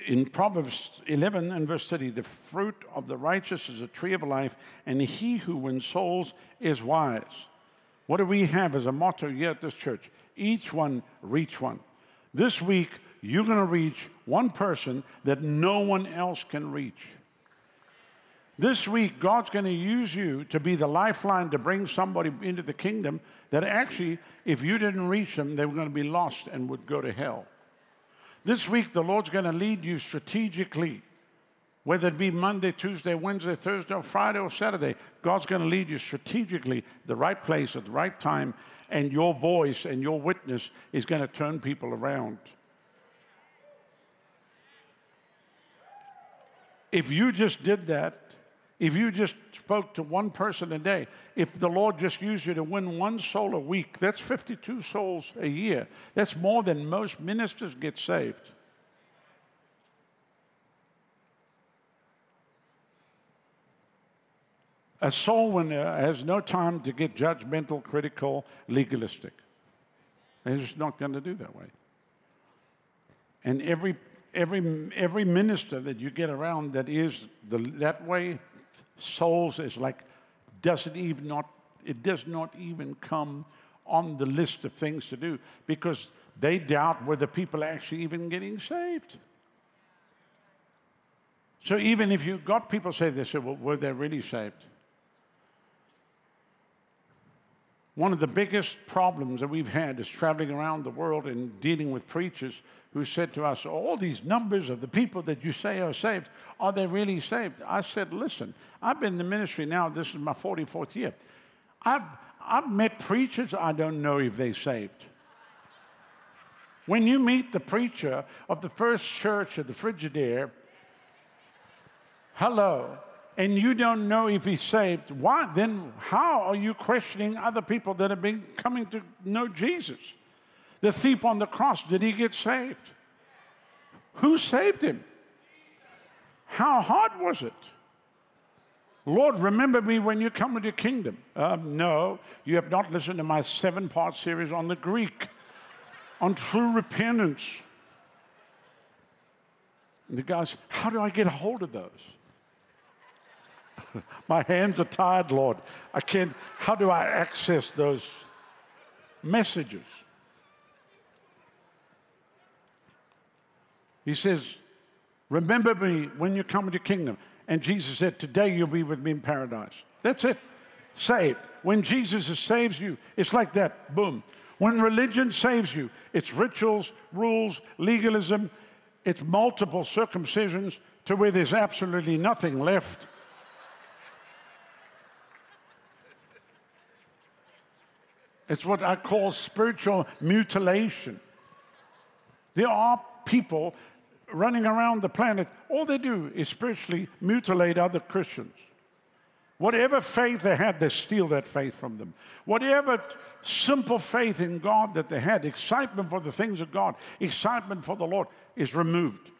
In Proverbs 11 and verse 30, the fruit of the righteous is a tree of life, and he who wins souls is wise. What do we have as a motto here at this church? Each one reach one. This week, you're going to reach one person that no one else can reach. This week, God's going to use you to be the lifeline to bring somebody into the kingdom that actually, if you didn't reach them, they were going to be lost and would go to hell. This week, the Lord's going to lead you strategically, whether it be Monday, Tuesday, Wednesday, Thursday, or Friday, or Saturday. God's going to lead you strategically the right place at the right time and your voice and your witness is going to turn people around. If you just did that, if you just spoke to one person a day, if the Lord just used you to win one soul a week, that's 52 souls a year. That's more than most ministers get saved. A soul winner uh, has no time to get judgmental, critical, legalistic. They're just not going to do that way. And every, every, every minister that you get around that is the, that way, souls is like, doesn't even not, it does not even come on the list of things to do because they doubt whether people are actually even getting saved. So even if you got people say they say, well, were they really saved? One of the biggest problems that we've had is traveling around the world and dealing with preachers who said to us, All these numbers of the people that you say are saved, are they really saved? I said, Listen, I've been in the ministry now, this is my 44th year. I've, I've met preachers, I don't know if they're saved. When you meet the preacher of the first church of the Frigidaire, hello, and you don't know if he's saved, why then how are you questioning other people that have been coming to know Jesus? The thief on the cross, did he get saved? Who saved him? How hard was it? Lord, remember me when you come into your kingdom. Um, no, you have not listened to my seven part series on the Greek, on true repentance. And the says, how do I get a hold of those? My hands are tired, Lord. I can't, how do I access those? messages. He says, Remember me when you come into kingdom. And Jesus said, Today you'll be with me in paradise. That's it. Saved. When Jesus saves you, it's like that. Boom. When religion saves you, it's rituals, rules, legalism, it's multiple circumcisions to where there's absolutely nothing left. It's what I call spiritual mutilation. There are people running around the planet, all they do is spiritually mutilate other Christians. Whatever faith they had, they steal that faith from them. Whatever simple faith in God that they had, excitement for the things of God, excitement for the Lord, is removed.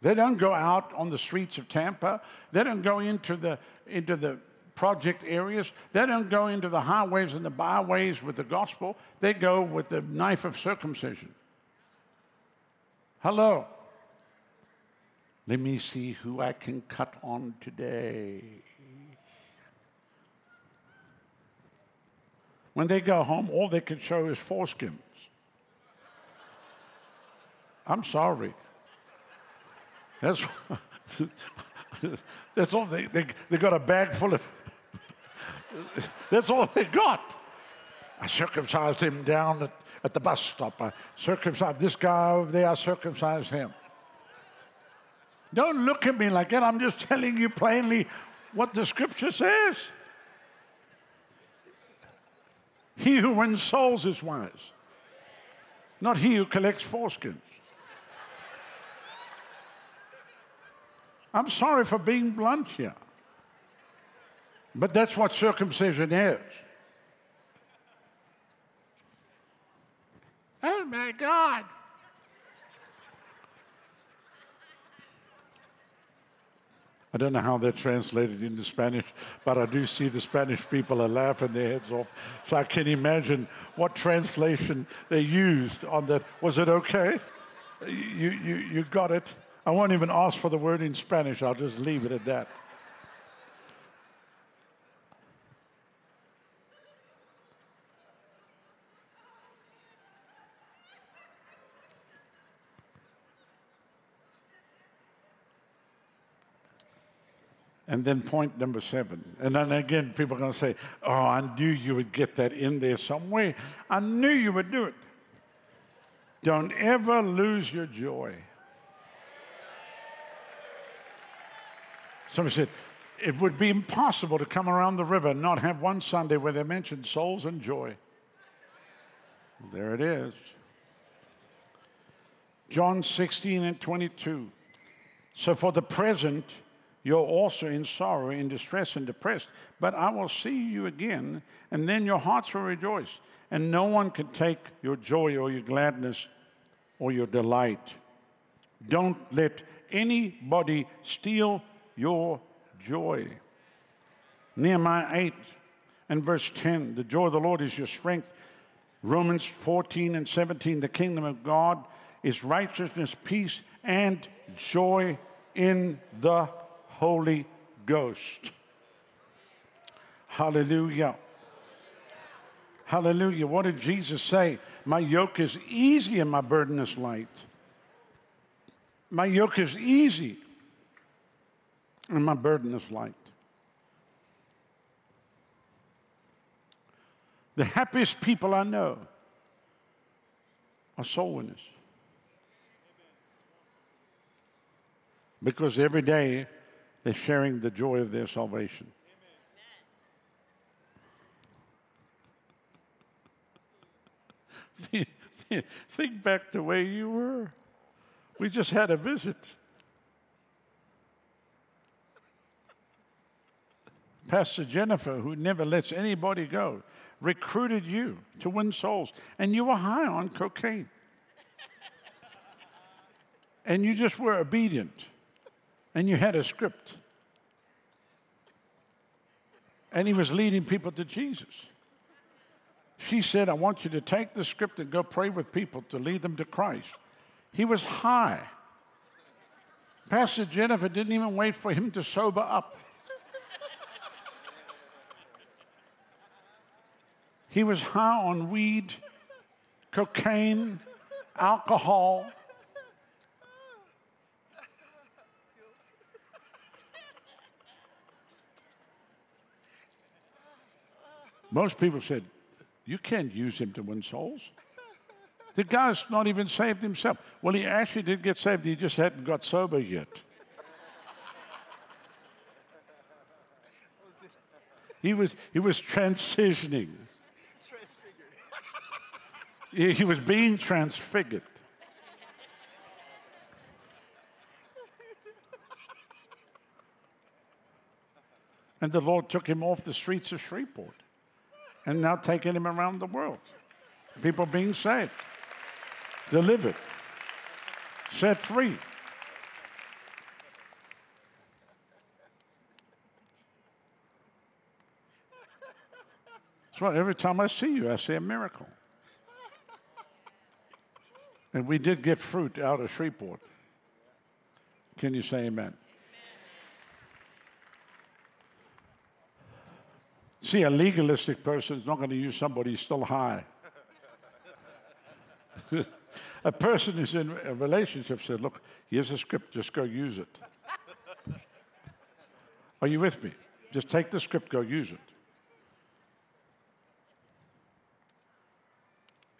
They don't go out on the streets of Tampa. They don't go into the, into the project areas. They don't go into the highways and the byways with the gospel. They go with the knife of circumcision. Hello. Let me see who I can cut on today. When they go home, all they can show is foreskins. I'm sorry. That's, that's all they, they, they got a bag full of, that's all they got. I circumcised him down at, at the bus stop. I circumcised this guy over there, I circumcised him. Don't look at me like that. I'm just telling you plainly what the scripture says. He who wins souls is wise, not he who collects foreskins. I'm sorry for being blunt here. But that's what circumcision is. Oh my God. I don't know how that translated into Spanish, but I do see the Spanish people are laughing their heads off. So I can imagine what translation they used on that. Was it okay? You, you, you got it? I won't even ask for the word in Spanish, I'll just leave it at that. And then point number seven. And then again, people are going to say, Oh, I knew you would get that in there some way. I knew you would do it. Don't ever lose your joy. Somebody said, it would be impossible to come around the river and not have one Sunday where they mentioned souls and joy. There it is. John 16 and 22. So for the present, you're also in sorrow, in distress, and depressed. But I will see you again, and then your hearts will rejoice. And no one can take your joy or your gladness or your delight. Don't let anybody steal your joy. Nehemiah 8 and verse 10 the joy of the Lord is your strength. Romans 14 and 17 the kingdom of God is righteousness, peace, and joy in the Holy Ghost. Hallelujah. Hallelujah. What did Jesus say? My yoke is easy and my burden is light. My yoke is easy and my burden is light. The happiest people I know are soul winners. Because every day they're sharing the joy of their salvation. Think back to where you were. We just had a visit. Pastor Jennifer, who never lets anybody go, recruited you to win souls, and you were high on cocaine. and you just were obedient, and you had a script. And he was leading people to Jesus. She said, I want you to take the script and go pray with people to lead them to Christ. He was high. Pastor Jennifer didn't even wait for him to sober up. He was high on weed, cocaine, alcohol. Most people said, You can't use him to win souls. The guy's not even saved himself. Well, he actually did get saved, he just hadn't got sober yet. He was, he was transitioning. He, was being transfigured. And the Lord took him off the streets of Shreveport and now taking him around the world. People being saved, delivered, set free. That's why every time I see you, I see a miracle. And we did get fruit out of Shreveport. Can you say amen? See, a legalistic person is not going to use somebody who's still high. a person who's in a relationship said, Look, here's a script, just go use it. Are you with me? Just take the script, go use it.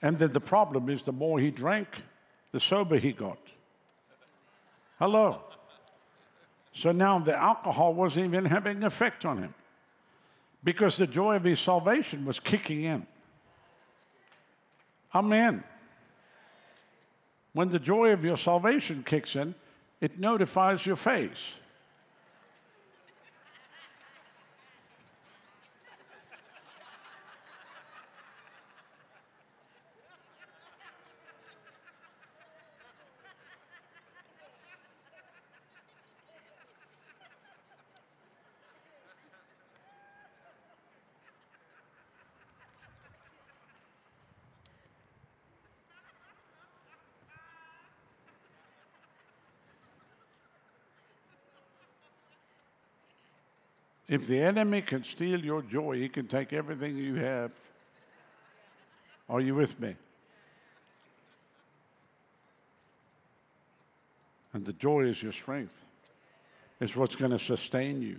And then the problem is the more he drank, the sober he got. Hello. So now the alcohol wasn't even having an effect on him because the joy of his salvation was kicking in. Amen. When the joy of your salvation kicks in, it notifies your face. If the enemy can steal your joy, he can take everything you have. Are you with me? And the joy is your strength, it's what's going to sustain you.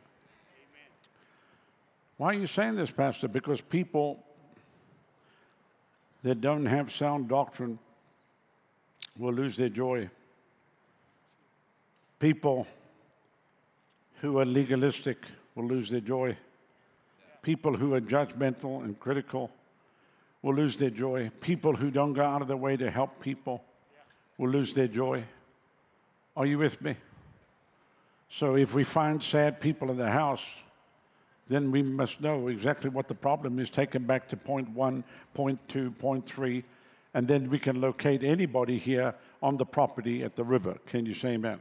Why are you saying this, Pastor? Because people that don't have sound doctrine will lose their joy. People who are legalistic will lose their joy. People who are judgmental and critical will lose their joy. People who don't go out of their way to help people will lose their joy. Are you with me? So if we find sad people in the house, then we must know exactly what the problem is, take them back to point one, point two, point three, and then we can locate anybody here on the property at the river. Can you say amen?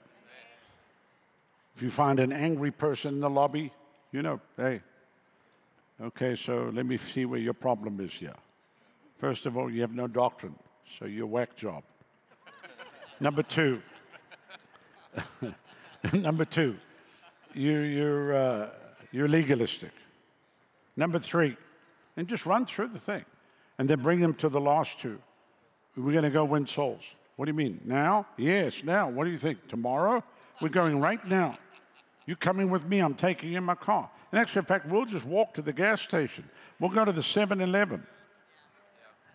If you find an angry person in the lobby, you know, hey, okay, so let me see where your problem is here. First of all, you have no doctrine, so you're a whack job. Number two, number two, you, you're, uh, you're legalistic. Number three, and just run through the thing, and then bring them to the last two. We're going to go win souls. What do you mean? Now? Yes, now. What do you think? Tomorrow? We're going right now. You coming with me? I'm taking you in my car. And actually, in fact, we'll just walk to the gas station. We'll go to the 7 Eleven.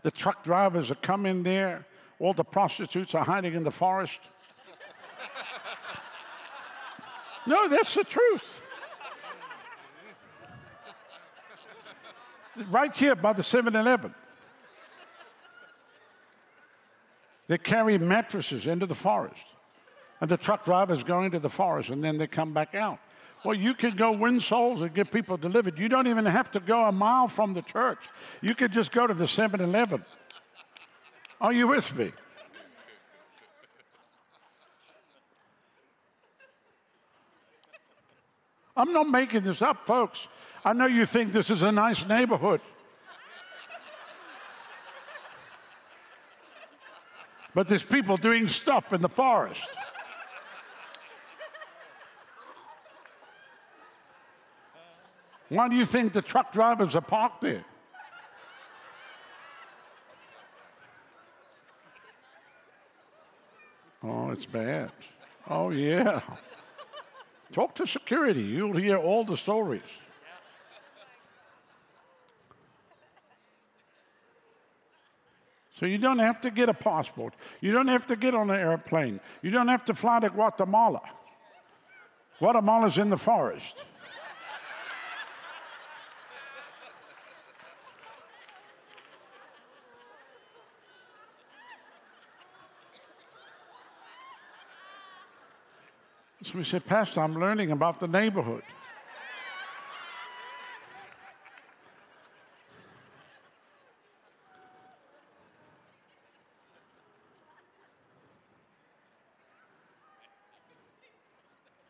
The truck drivers are coming there. All the prostitutes are hiding in the forest. no, that's the truth. right here by the 7 Eleven. They carry mattresses into the forest and the truck driver's go into the forest and then they come back out. Well, you can go win souls and get people delivered. You don't even have to go a mile from the church. You could just go to the 7 Eleven. Are you with me? I'm not making this up, folks. I know you think this is a nice neighborhood. But there's people doing stuff in the forest. Why do you think the truck drivers are parked there? Oh, it's bad. Oh, yeah. Talk to security. You'll hear all the stories. So you don't have to get a passport. You don't have to get on an airplane. You don't have to fly to Guatemala. Guatemala's in the forest. We said, Pastor, I'm learning about the neighborhood.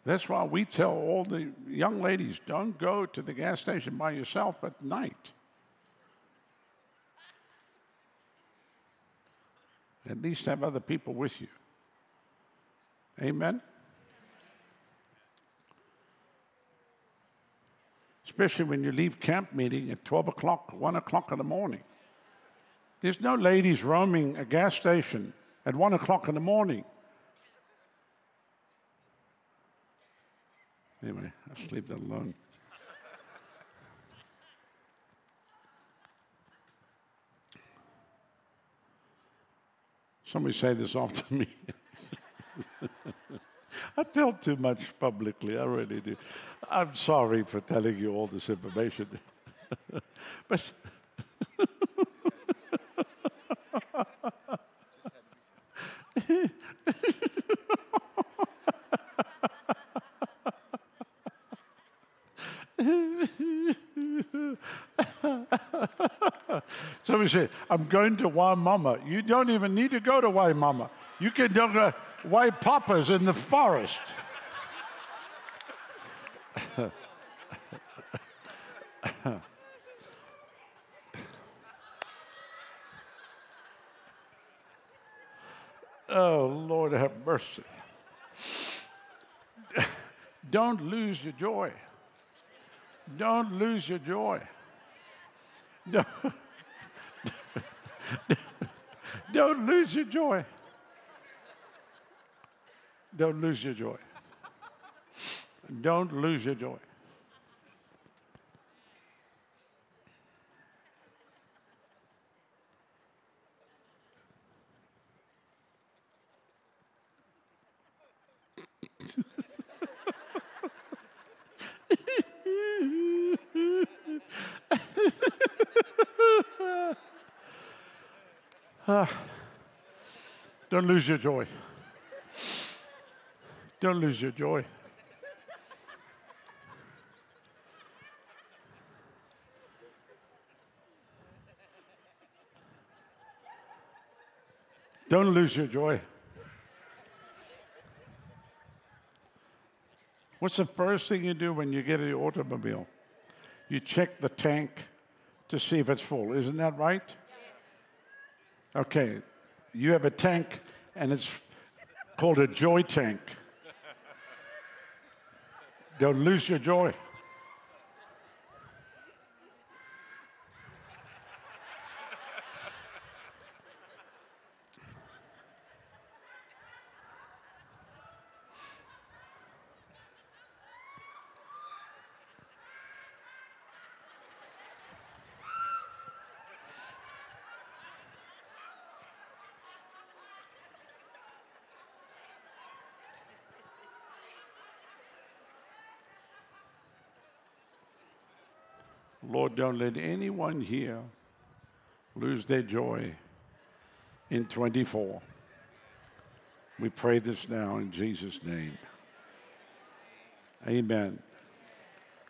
That's why we tell all the young ladies don't go to the gas station by yourself at night. At least have other people with you. Amen? Especially when you leave camp meeting at 12 o'clock, 1 o'clock in the morning. There's no ladies roaming a gas station at 1 o'clock in the morning. Anyway, let's leave that alone. Somebody say this to me. I tell too much publicly, I really do. I'm sorry for telling you all this information. but Somebody said, I'm going to Waimama. You don't even need to go to Waimama. You can go to Waipapas in the forest. oh, Lord, have mercy. Don't lose your joy. Don't lose your joy. Don't, don't lose your joy. Don't lose your joy. Don't lose your joy. Ah. Don't lose your joy. Don't lose your joy. Don't lose your joy. What's the first thing you do when you get in an automobile? You check the tank to see if it's full. Isn't that right? Okay, you have a tank and it's called a joy tank. Don't lose your joy. Don't let anyone here lose their joy in 24. We pray this now in Jesus' name. Amen.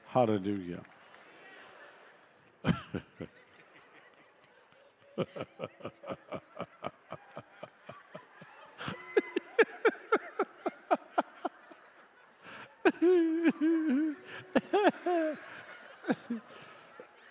Hallelujah.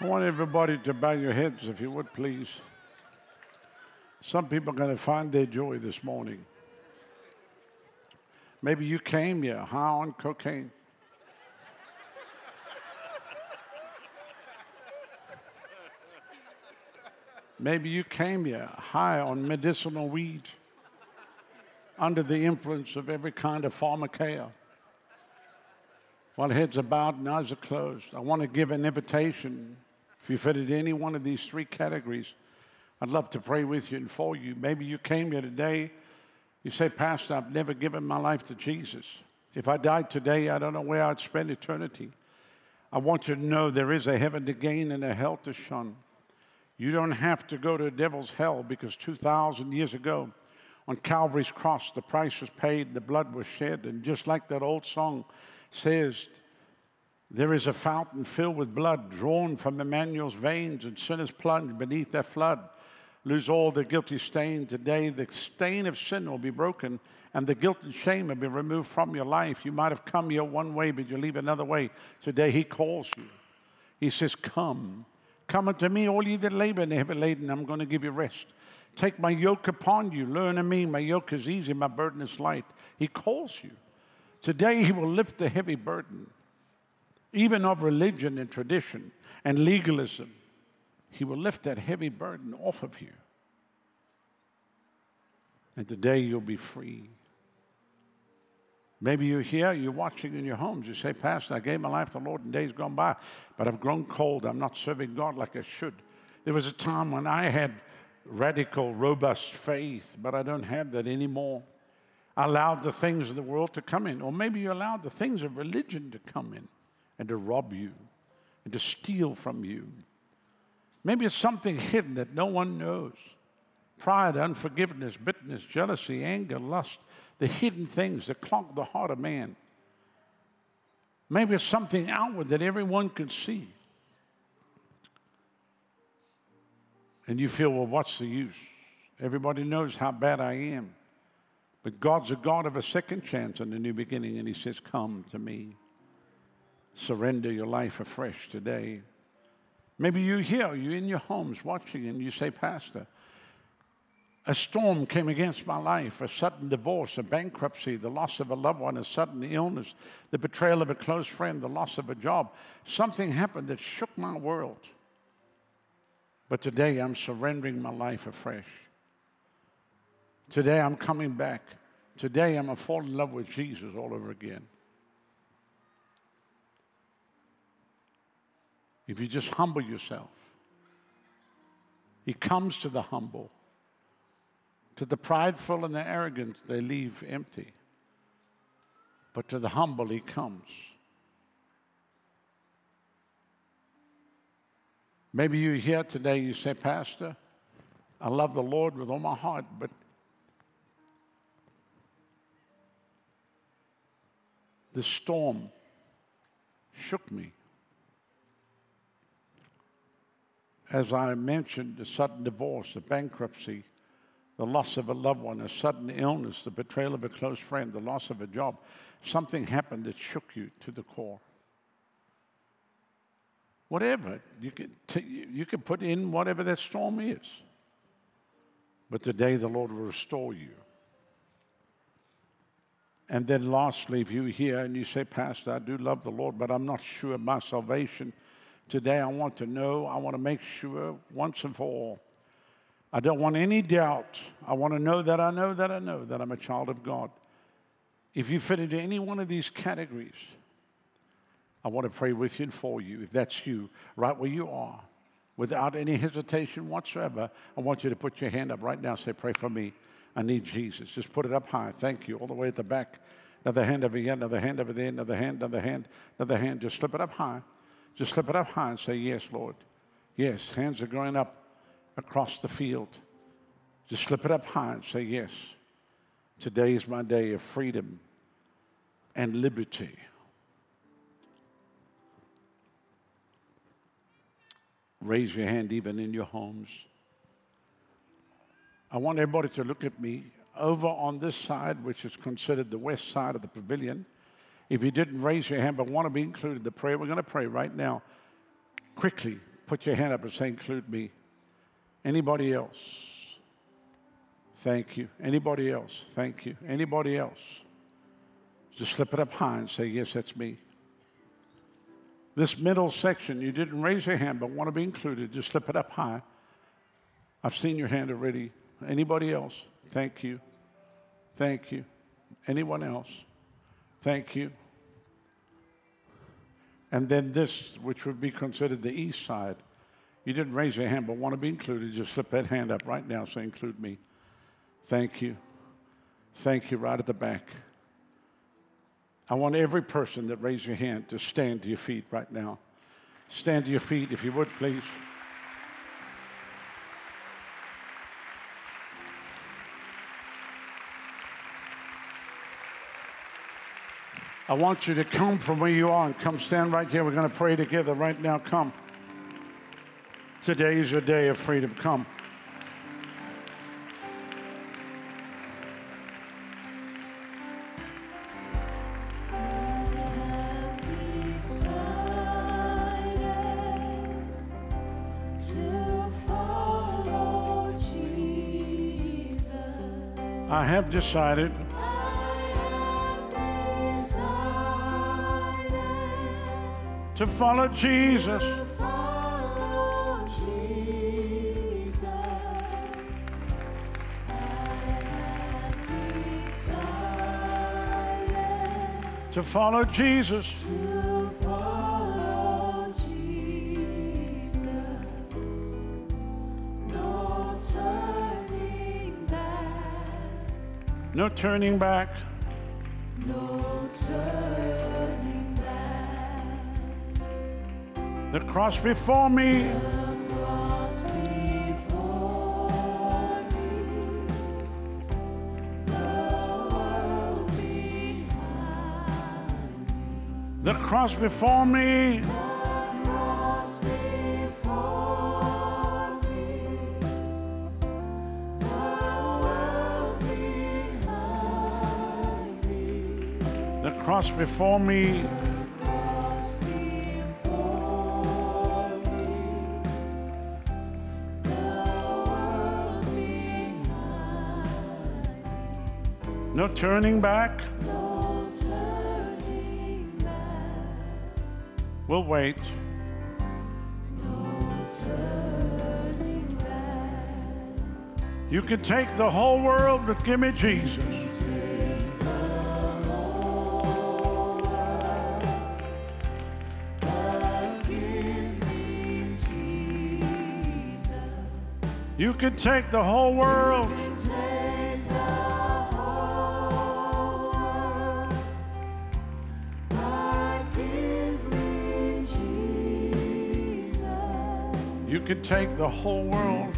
I want everybody to bow your heads, if you would, please. Some people are going to find their joy this morning. Maybe you came here high on cocaine. Maybe you came here high on medicinal weed, under the influence of every kind of pharmakeia. While heads are bowed and eyes are closed, I want to give an invitation. If you fit into any one of these three categories, I'd love to pray with you and for you. Maybe you came here today, you say, Pastor, I've never given my life to Jesus. If I died today, I don't know where I'd spend eternity. I want you to know there is a heaven to gain and a hell to shun. You don't have to go to the devil's hell because 2,000 years ago on Calvary's cross, the price was paid, the blood was shed. And just like that old song says, there is a fountain filled with blood drawn from Emmanuel's veins, and sinners plunge beneath that flood. Lose all the guilty stain today. The stain of sin will be broken, and the guilt and shame will be removed from your life. You might have come here one way, but you leave another way. Today, He calls you. He says, Come. Come unto me, all ye that labor and are heavy laden, I'm going to give you rest. Take my yoke upon you. Learn of me. My yoke is easy, my burden is light. He calls you. Today, He will lift the heavy burden, even of religion and tradition and legalism. He will lift that heavy burden off of you. And today, you'll be free. Maybe you're here, you're watching in your homes. You say, Pastor, I gave my life to the Lord in days gone by, but I've grown cold. I'm not serving God like I should. There was a time when I had radical, robust faith, but I don't have that anymore. Allowed the things of the world to come in, or maybe you allowed the things of religion to come in and to rob you and to steal from you. Maybe it's something hidden that no one knows pride, unforgiveness, bitterness, jealousy, anger, lust, the hidden things that clog the heart of man. Maybe it's something outward that everyone can see. And you feel, well, what's the use? Everybody knows how bad I am. But God's a God of a second chance and a new beginning, and He says, Come to me. Surrender your life afresh today. Maybe you're here, you're in your homes watching, and you say, Pastor, a storm came against my life a sudden divorce, a bankruptcy, the loss of a loved one, a sudden illness, the betrayal of a close friend, the loss of a job. Something happened that shook my world. But today I'm surrendering my life afresh. Today I'm coming back. Today I'm a fall in love with Jesus all over again. If you just humble yourself, He comes to the humble. To the prideful and the arrogant, they leave empty. But to the humble, he comes. Maybe you're here today, you say, Pastor, I love the Lord with all my heart, but the storm shook me. As I mentioned, the sudden divorce, the bankruptcy, the loss of a loved one, a sudden illness, the betrayal of a close friend, the loss of a job. Something happened that shook you to the core. Whatever, you can, t- you can put in whatever that storm is. But today the Lord will restore you. And then, lastly, if you hear and you say, Pastor, I do love the Lord, but I'm not sure of my salvation, today I want to know, I want to make sure once and for all I don't want any doubt. I want to know that I know that I know that I'm a child of God. If you fit into any one of these categories, I want to pray with you and for you. If that's you, right where you are, without any hesitation whatsoever, I want you to put your hand up right now. Say, Pray for me. I need Jesus. Just put it up high. Thank you. All the way at the back. Another hand over here, another hand over there, another hand, another hand, another hand. Just slip it up high. Just slip it up high and say, Yes, Lord. Yes, hands are going up across the field. Just slip it up high and say, Yes, today is my day of freedom and liberty. Raise your hand even in your homes. I want everybody to look at me over on this side, which is considered the west side of the pavilion. If you didn't raise your hand but want to be included in the prayer, we're going to pray right now. Quickly, Put your hand up and say, include me. Anybody else? Thank you. Anybody else? Thank you. Anybody else? Just slip it up high and say, yes, that's me. This middle section, you didn't raise your hand but want to be included, just slip it up high. I've seen your hand already. Anybody else? Thank you. Thank you. Anyone else? Thank you. And then this, which would be considered the east side. You didn't raise your hand but want to be included, just slip that hand up right now, say, include me. Thank you. Thank you, right at the back. I want every person that raised your hand to stand to your feet right now. Stand to your feet, if you would, please. I want you to come from where you are and come stand right here. We're going to pray together right now. Come. Today is your day of freedom. Come. I have decided to follow Jesus. To follow Jesus. No turning back. No turning The cross before me. The cross before me. The cross before me. Cross before me. Turning back. no turning back, We'll wait. You can take the whole world, but give me Jesus. You can take the whole world, can take the whole world,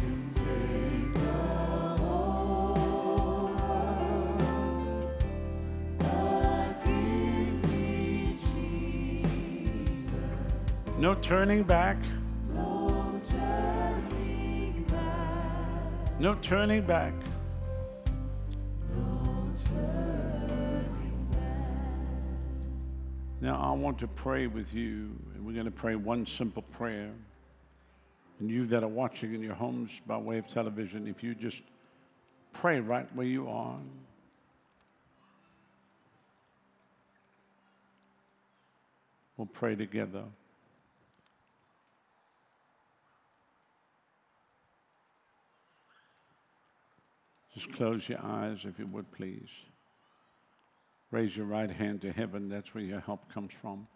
No turning back, no turning back. no turning back. Now, I want to pray with you, and we're going to pray one simple prayer. And you that are watching in your homes by way of television, if you just pray right where you are. We'll pray together. Just close your eyes, if you would, please. Raise your right hand to heaven. That's where your help comes from.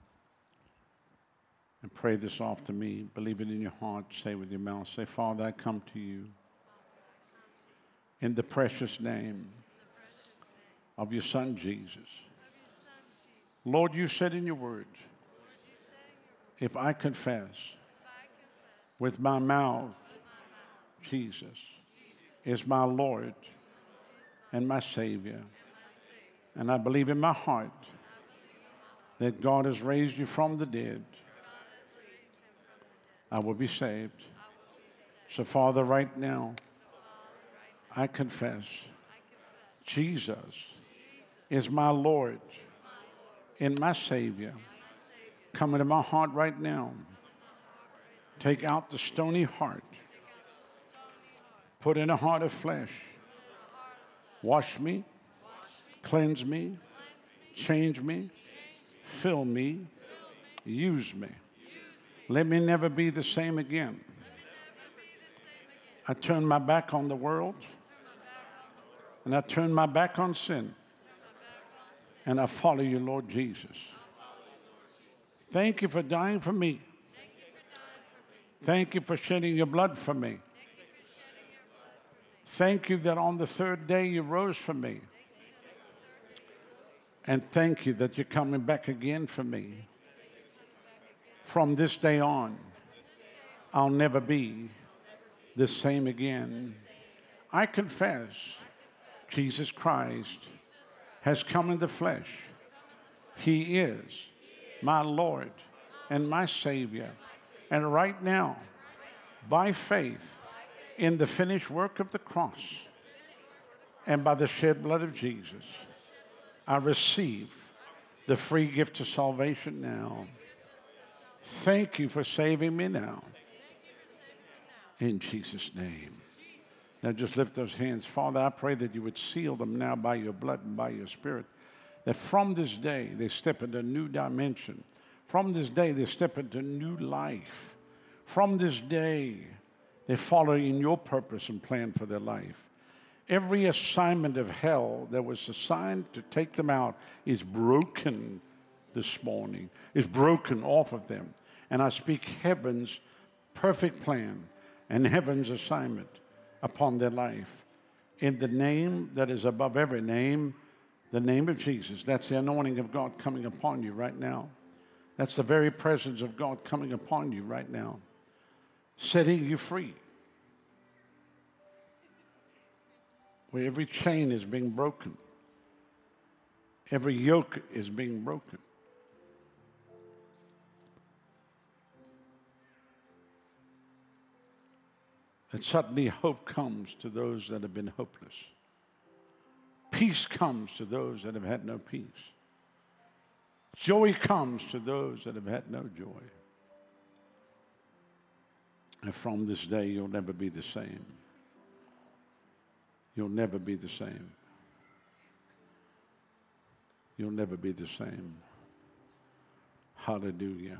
And pray this off to me. Believe it in your heart. Say with your mouth. Say, Father, I come to you in the precious name of your Son, Jesus. Lord, you said in your word, if I confess with my mouth, Jesus is my Lord and my Savior, and I believe in my heart that God has raised you from the dead, I will be saved. So, Father, right now, I confess Jesus is my Lord and my Savior. Come into my heart right now. Take out the stony heart. Put in a heart of flesh. Wash me, cleanse me, change me, fill me, use me. Let me never be the same again. I turn my back on the world and I turn my back on sin and I follow you, Lord Jesus. Thank you for dying for me. Thank you for shedding your blood for me. Thank you that on the third day you rose for me. And thank you that you're coming back again for me. From this day on, I'll never be the same again. I confess Jesus Christ has come in the flesh. He is my Lord and my Savior. And right now, by faith in the finished work of the cross and by the shed blood of Jesus, I receive the free gift of salvation now. Thank you for saving me now. In Jesus' name. Now just lift those hands. Father, I pray that you would seal them now by your blood and by your spirit. That from this day they step into a new dimension. From this day they step into new life. From this day they follow in your purpose and plan for their life. Every assignment of hell that was assigned to take them out is broken this morning, is broken off of them. And I speak heaven's perfect plan and heaven's assignment upon their life. In the name that is above every name, the name of Jesus. That's the anointing of God coming upon you right now. That's the very presence of God coming upon you right now, setting you free. Where every chain is being broken, every yoke is being broken. That suddenly hope comes to those that have been hopeless. Peace comes to those that have had no peace. Joy comes to those that have had no joy. And from this day, you'll never be the same. You'll never be the same. You'll never be the same. Hallelujah.